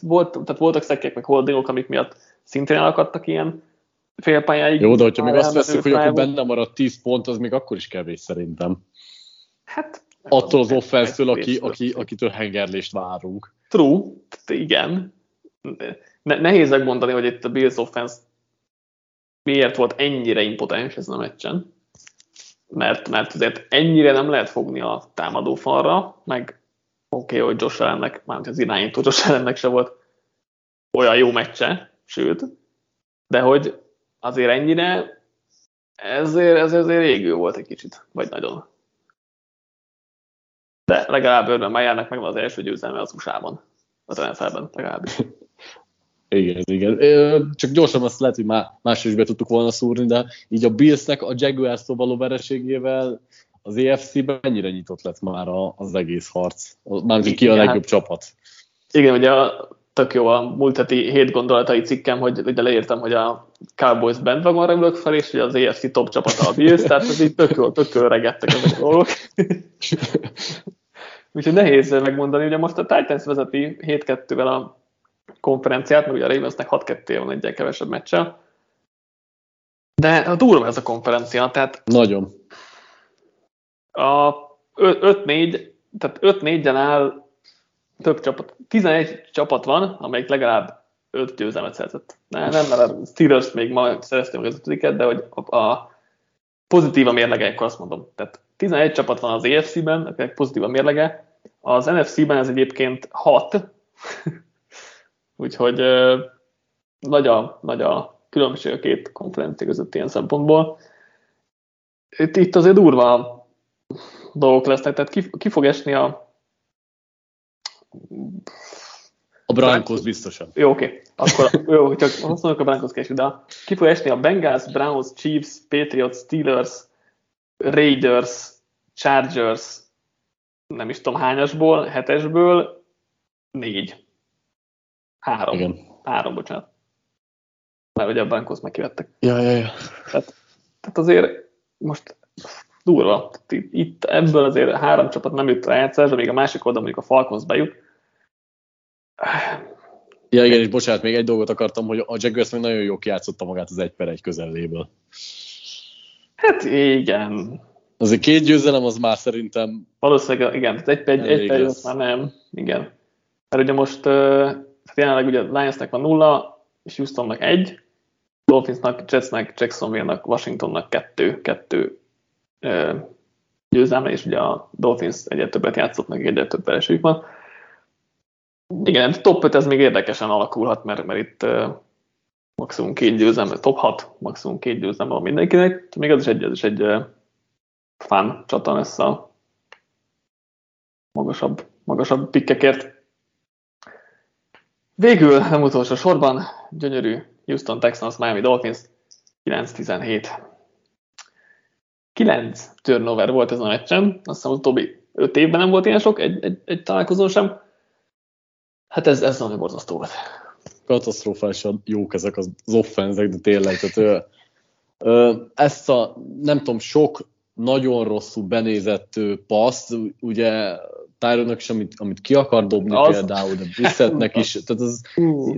volt, tehát voltak stackek, meg holdingok, amik miatt szintén elakadtak ilyen félpályáig. Jó, de hogyha még azt veszük, hogy akkor benne maradt 10 pont, az még akkor is kevés szerintem. Hát attól az offensztől, aki, aki, akitől hengerlést várunk. True, igen. Ne, nehéz megmondani, hogy itt a Bills offense miért volt ennyire impotens ezen a meccsen. Mert, mert azért ennyire nem lehet fogni a támadó falra, meg oké, okay, hogy Josh Allennek, mármint az irányító Josh Allennek se volt olyan jó meccse, sőt, de hogy azért ennyire, ezért, ez azért régő volt egy kicsit, vagy nagyon. De legalább Urban Meyernek megvan az első győzelme az USA-ban, az NFL-ben legalábbis. [laughs] Igen, igen. Csak gyorsan azt lehet, hogy már másra is be tudtuk volna szúrni, de így a Billsnek a jaguars való vereségével az EFC-ben mennyire nyitott lett már az egész harc? Mármint ki a legjobb hát, csapat. Igen, ugye a, tök jó a múlt heti hét gondolatai cikkem, hogy ugye leírtam, hogy a Cowboys bandwagonra ülök fel, és hogy az EFC top csapata a Bills, tehát ez így tök jól, tök jól regettek ezek a dolgok. [laughs] Úgyhogy nehéz megmondani, ugye most a Titans vezeti 7-2-vel a konferenciát, mert ugye a Ravensnek 6-2 van egy kevesebb meccsel. De a durva ez a konferencia, tehát... Nagyon. A 5-4, tehát 5-4-en áll több csapat. 11 csapat van, amelyik legalább 5 győzelmet szerzett. Nem, nem, mert a Steelers még ma szerezte meg az ötödiket, de hogy a, a pozitív a mérlege, akkor azt mondom. Tehát 11 csapat van az EFC-ben, akinek pozitív a mérlege, az NFC-ben ez egyébként 6, [laughs] úgyhogy ö, nagy, a, nagy a különbség a két konferencia között ilyen szempontból. Itt, itt azért durva dolgok lesznek, tehát ki, ki fog esni a A Broncos biztosan. Jó, oké. Okay. Akkor jó, csak azt mondjuk a Broncos később, de ki fog esni a Bengals, Browns, Chiefs, Patriots, Steelers, Raiders, Chargers, nem is tudom hányasból, hetesből, négy. Három. Igen. Három, bocsánat. Mert ugye a Broncos megkivettek. Ja, ja, ja. Tehát, tehát azért most durva. Itt ebből azért három csapat nem jut rájátszásra, még a másik oldalon mondjuk a Falcons bejut. Ja, igen, és bocsánat, még egy dolgot akartam, hogy a Jaguars még nagyon jó kiátszotta magát az egy per egy közelléből. Hát igen. Azért két győzelem az már szerintem... Valószínűleg igen, tehát egy per egy, egy per egy már nem. Igen. Mert ugye most tehát jelenleg ugye Lionsnek van nulla, és Houstonnak egy, Dolphinsnak, Jetsnek, Jacksonville-nak, Washingtonnak kettő, kettő győzelme, és ugye a Dolphins egyet többet játszott, meg egyet több veresük van. Igen, top 5 ez még érdekesen alakulhat, mert, mert itt uh, maximum két győzelme, top 6, maximum két győzelme van mindenkinek, még az is egy, ez is egy uh, fán csata lesz a magasabb, magasabb pikkekért. Végül, nem utolsó sorban, gyönyörű Houston Texans, Miami Dolphins 9-17. 9 turnover volt ez a meccsen, azt hiszem az utóbbi 5 évben nem volt ilyen sok, egy, egy, egy találkozón sem. Hát ez, ez nagyon borzasztó volt. Katasztrofálisan jók ezek az offenzek, de tényleg, tehát ö, ö, ezt a, nem tudom, sok nagyon rosszul benézett passz, ugye Tyronnak is, amit, amit ki akar dobni az... például, de Brissettnek is, tehát, az,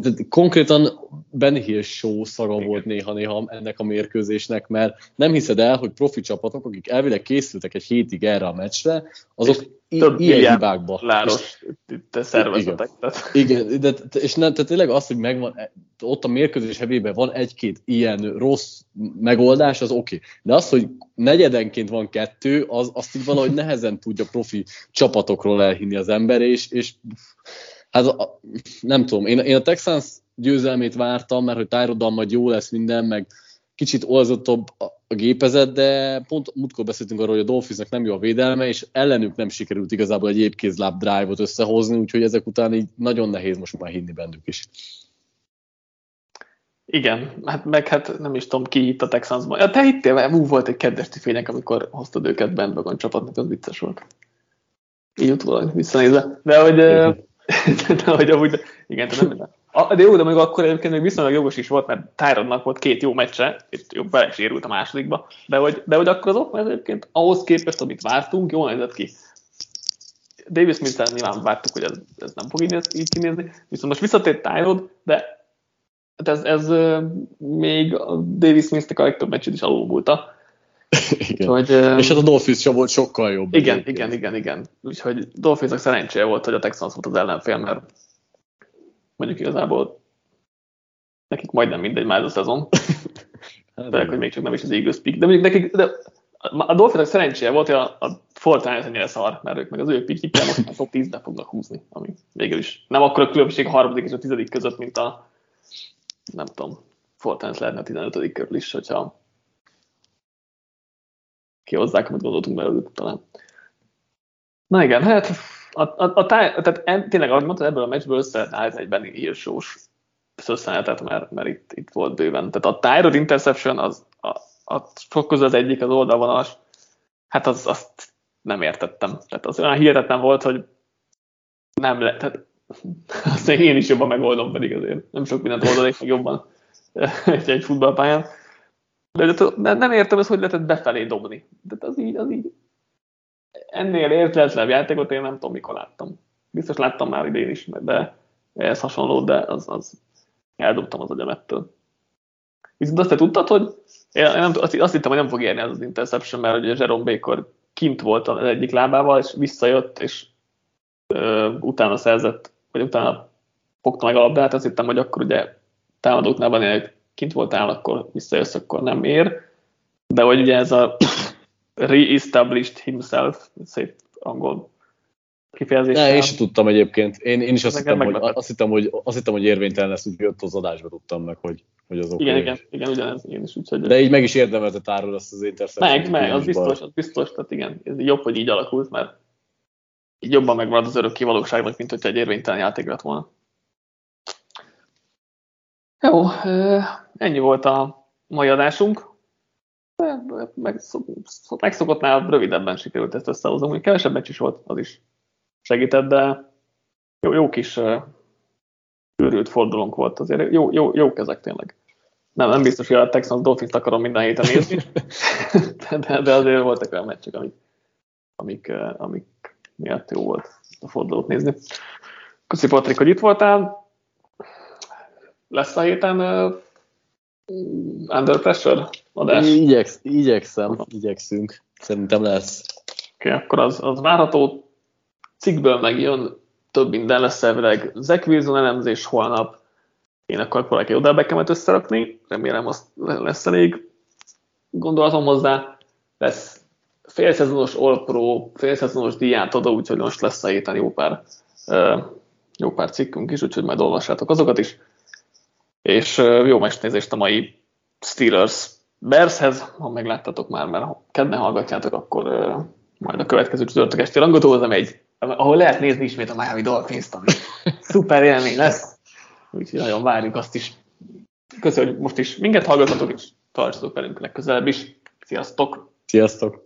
tehát konkrétan Ben Hill show szaga volt néha-néha ennek a mérkőzésnek, mert nem hiszed el, hogy profi csapatok, akik elvileg készültek egy hétig erre a meccsre, azok több ilyen, hibákba. Láros te szervezetek. Igen, igen de, és nem, tehát tényleg az, hogy megvan, ott a mérkőzés hevében van egy-két ilyen rossz megoldás, az oké. Okay. De az, hogy negyedenként van kettő, az, azt így valahogy [laughs] nehezen tudja profi csapatokról elhinni az ember, és, és hát nem tudom, én, én a Texans győzelmét vártam, mert hogy Tyrodal majd jó lesz minden, meg kicsit olzottabb a gépezet, de pont múltkor beszéltünk arról, hogy a Dolphinsnak nem jó a védelme, és ellenük nem sikerült igazából egy épkézláb drive-ot összehozni, úgyhogy ezek után így nagyon nehéz most már hinni bennük is. Igen, hát meg hát nem is tudom ki itt a Texansban. Ja, te hittél, ú, volt egy kedves fények, amikor hoztad őket bandwagon csapatnak, az vicces volt. Így utólag visszanézve. De hogy, [laughs] de hogy amúgy, igen, te nem, a, de jó, de még akkor egyébként még viszonylag jogos is volt, mert Tyrodnak volt két jó meccse, és jobb belesérült a másodikba, de hogy, de hogy akkor az ott egyébként ahhoz képest, amit vártunk, jól nézett ki. Davis smith nyilván vártuk, hogy ez, ez nem fog így, így kinézni, viszont most visszatért Tyrod, de hát ez, ez még a Davis Smith-nek a legtöbb meccset is alulmúlta. [laughs] igen. És hát a Dolphins sem volt sokkal jobb. Igen, igen, igen, igen. Úgyhogy Dolphinsnak szerencséje volt, hogy a Texans volt az ellenfél, mert mondjuk igazából nekik majdnem mindegy már ez a szezon. [laughs] hát, Főleg, hogy még csak nem is az Eagles pick. De mondjuk nekik, de a Dolphinsnak szerencséje volt, hogy a, a Fortnite ennyire szar, mert ők meg az ő pickjükkel most a top 10-ben fognak húzni, ami végül is nem akkor a különbség a harmadik és a tizedik között, mint a nem tudom, Fortnite lehetne a 15. körül is, hogyha kihozzák, amit gondoltunk belőlük talán. Na igen, hát a, a, a táj, tehát en, tényleg, ahogy mondtad, ebből a meccsből össze egy Benny Hill-sós összeállított, mert, mert itt, itt volt bőven. Tehát a Tyrod interception az a, a sok az egyik az oldalvonalas, hát az, azt nem értettem. Tehát az olyan hihetetlen volt, hogy nem lehet, tehát [laughs] azt én is jobban megoldom, pedig azért nem sok mindent oldanék meg jobban [laughs] egy, egy futballpályán. De, de, nem értem ezt, hogy lehetett befelé dobni. De az így, az így ennél érteletlenebb játékot én nem tudom, mikor láttam. Biztos láttam már idén is, de ez hasonló, de az, az eldobtam az agyamettől. Viszont azt te tudtad, hogy én nem, azt, azt hittem, hogy nem fog érni ez az interception, mert ugye Jerome Baker kint volt az egyik lábával, és visszajött, és ö, utána szerzett, vagy utána fogta meg a labdát, azt hittem, hogy akkor ugye támadóknál van, hogy kint voltál, akkor visszajössz, akkor nem ér. De hogy ugye ez a re-established himself, szép angol kifejezés. Ne, én sem tudtam egyébként. Én, én is azt hittem, hogy, azt hittem, hogy, azt hittem, hogy érvénytelen lesz, úgy jött az adásba tudtam meg, hogy, hogy az okay. Igen, igen, igen, ugyanez, én is úgy, hogy... De így meg is érdemelte tárul azt az interception. Meg, meg, az biztos, az biztos, tehát igen, ez jobb, hogy így alakult, mert így jobban megmarad az örök kivalóságnak, mint hogyha egy érvénytelen játék lett volna. Jó, ennyi volt a mai adásunk. Meg, megszokottnál rövidebben sikerült ezt összehozom, hogy kevesebb meccs is volt, az is segített, de jó, jó kis őrült fordulónk volt azért. Jó, jó, jó kezek tényleg. Nem, nem biztos, hogy a Texans Dolphins akarom minden héten nézni, [laughs] de, de azért voltak olyan meccsek, amik, amik, amik miatt jó volt a fordulót nézni. Köszi Patrik, hogy itt voltál. Lesz a héten Under Pressure adás? Igyeksz, igyekszem, igyekszünk. Szerintem lesz. Oké, okay, akkor az, az várható. Cikkből megjön több minden lesz elvileg. Zach Wilson elemzés holnap. Én akkor valaki oda bekemet összerakni. Remélem, az lesz elég gondolatom hozzá. Lesz félszezonos All Pro, félszezonos díját oda, úgyhogy most lesz a héten jó pár, jó pár cikkünk is, úgyhogy majd olvassátok azokat is. És jó megnézést a mai Steelers Bearshez, ha megláttatok már, mert ha kedden hallgatjátok, akkor majd a következő csütörtök esti rangotóhoz, egy, ahol lehet nézni ismét a Miami Dolphins-t, ami [laughs] szuper élmény lesz. Úgyhogy nagyon várjuk azt is. Köszönjük, hogy most is minket hallgatatok, és tartsatok velünk legközelebb is. Sziasztok! Sziasztok!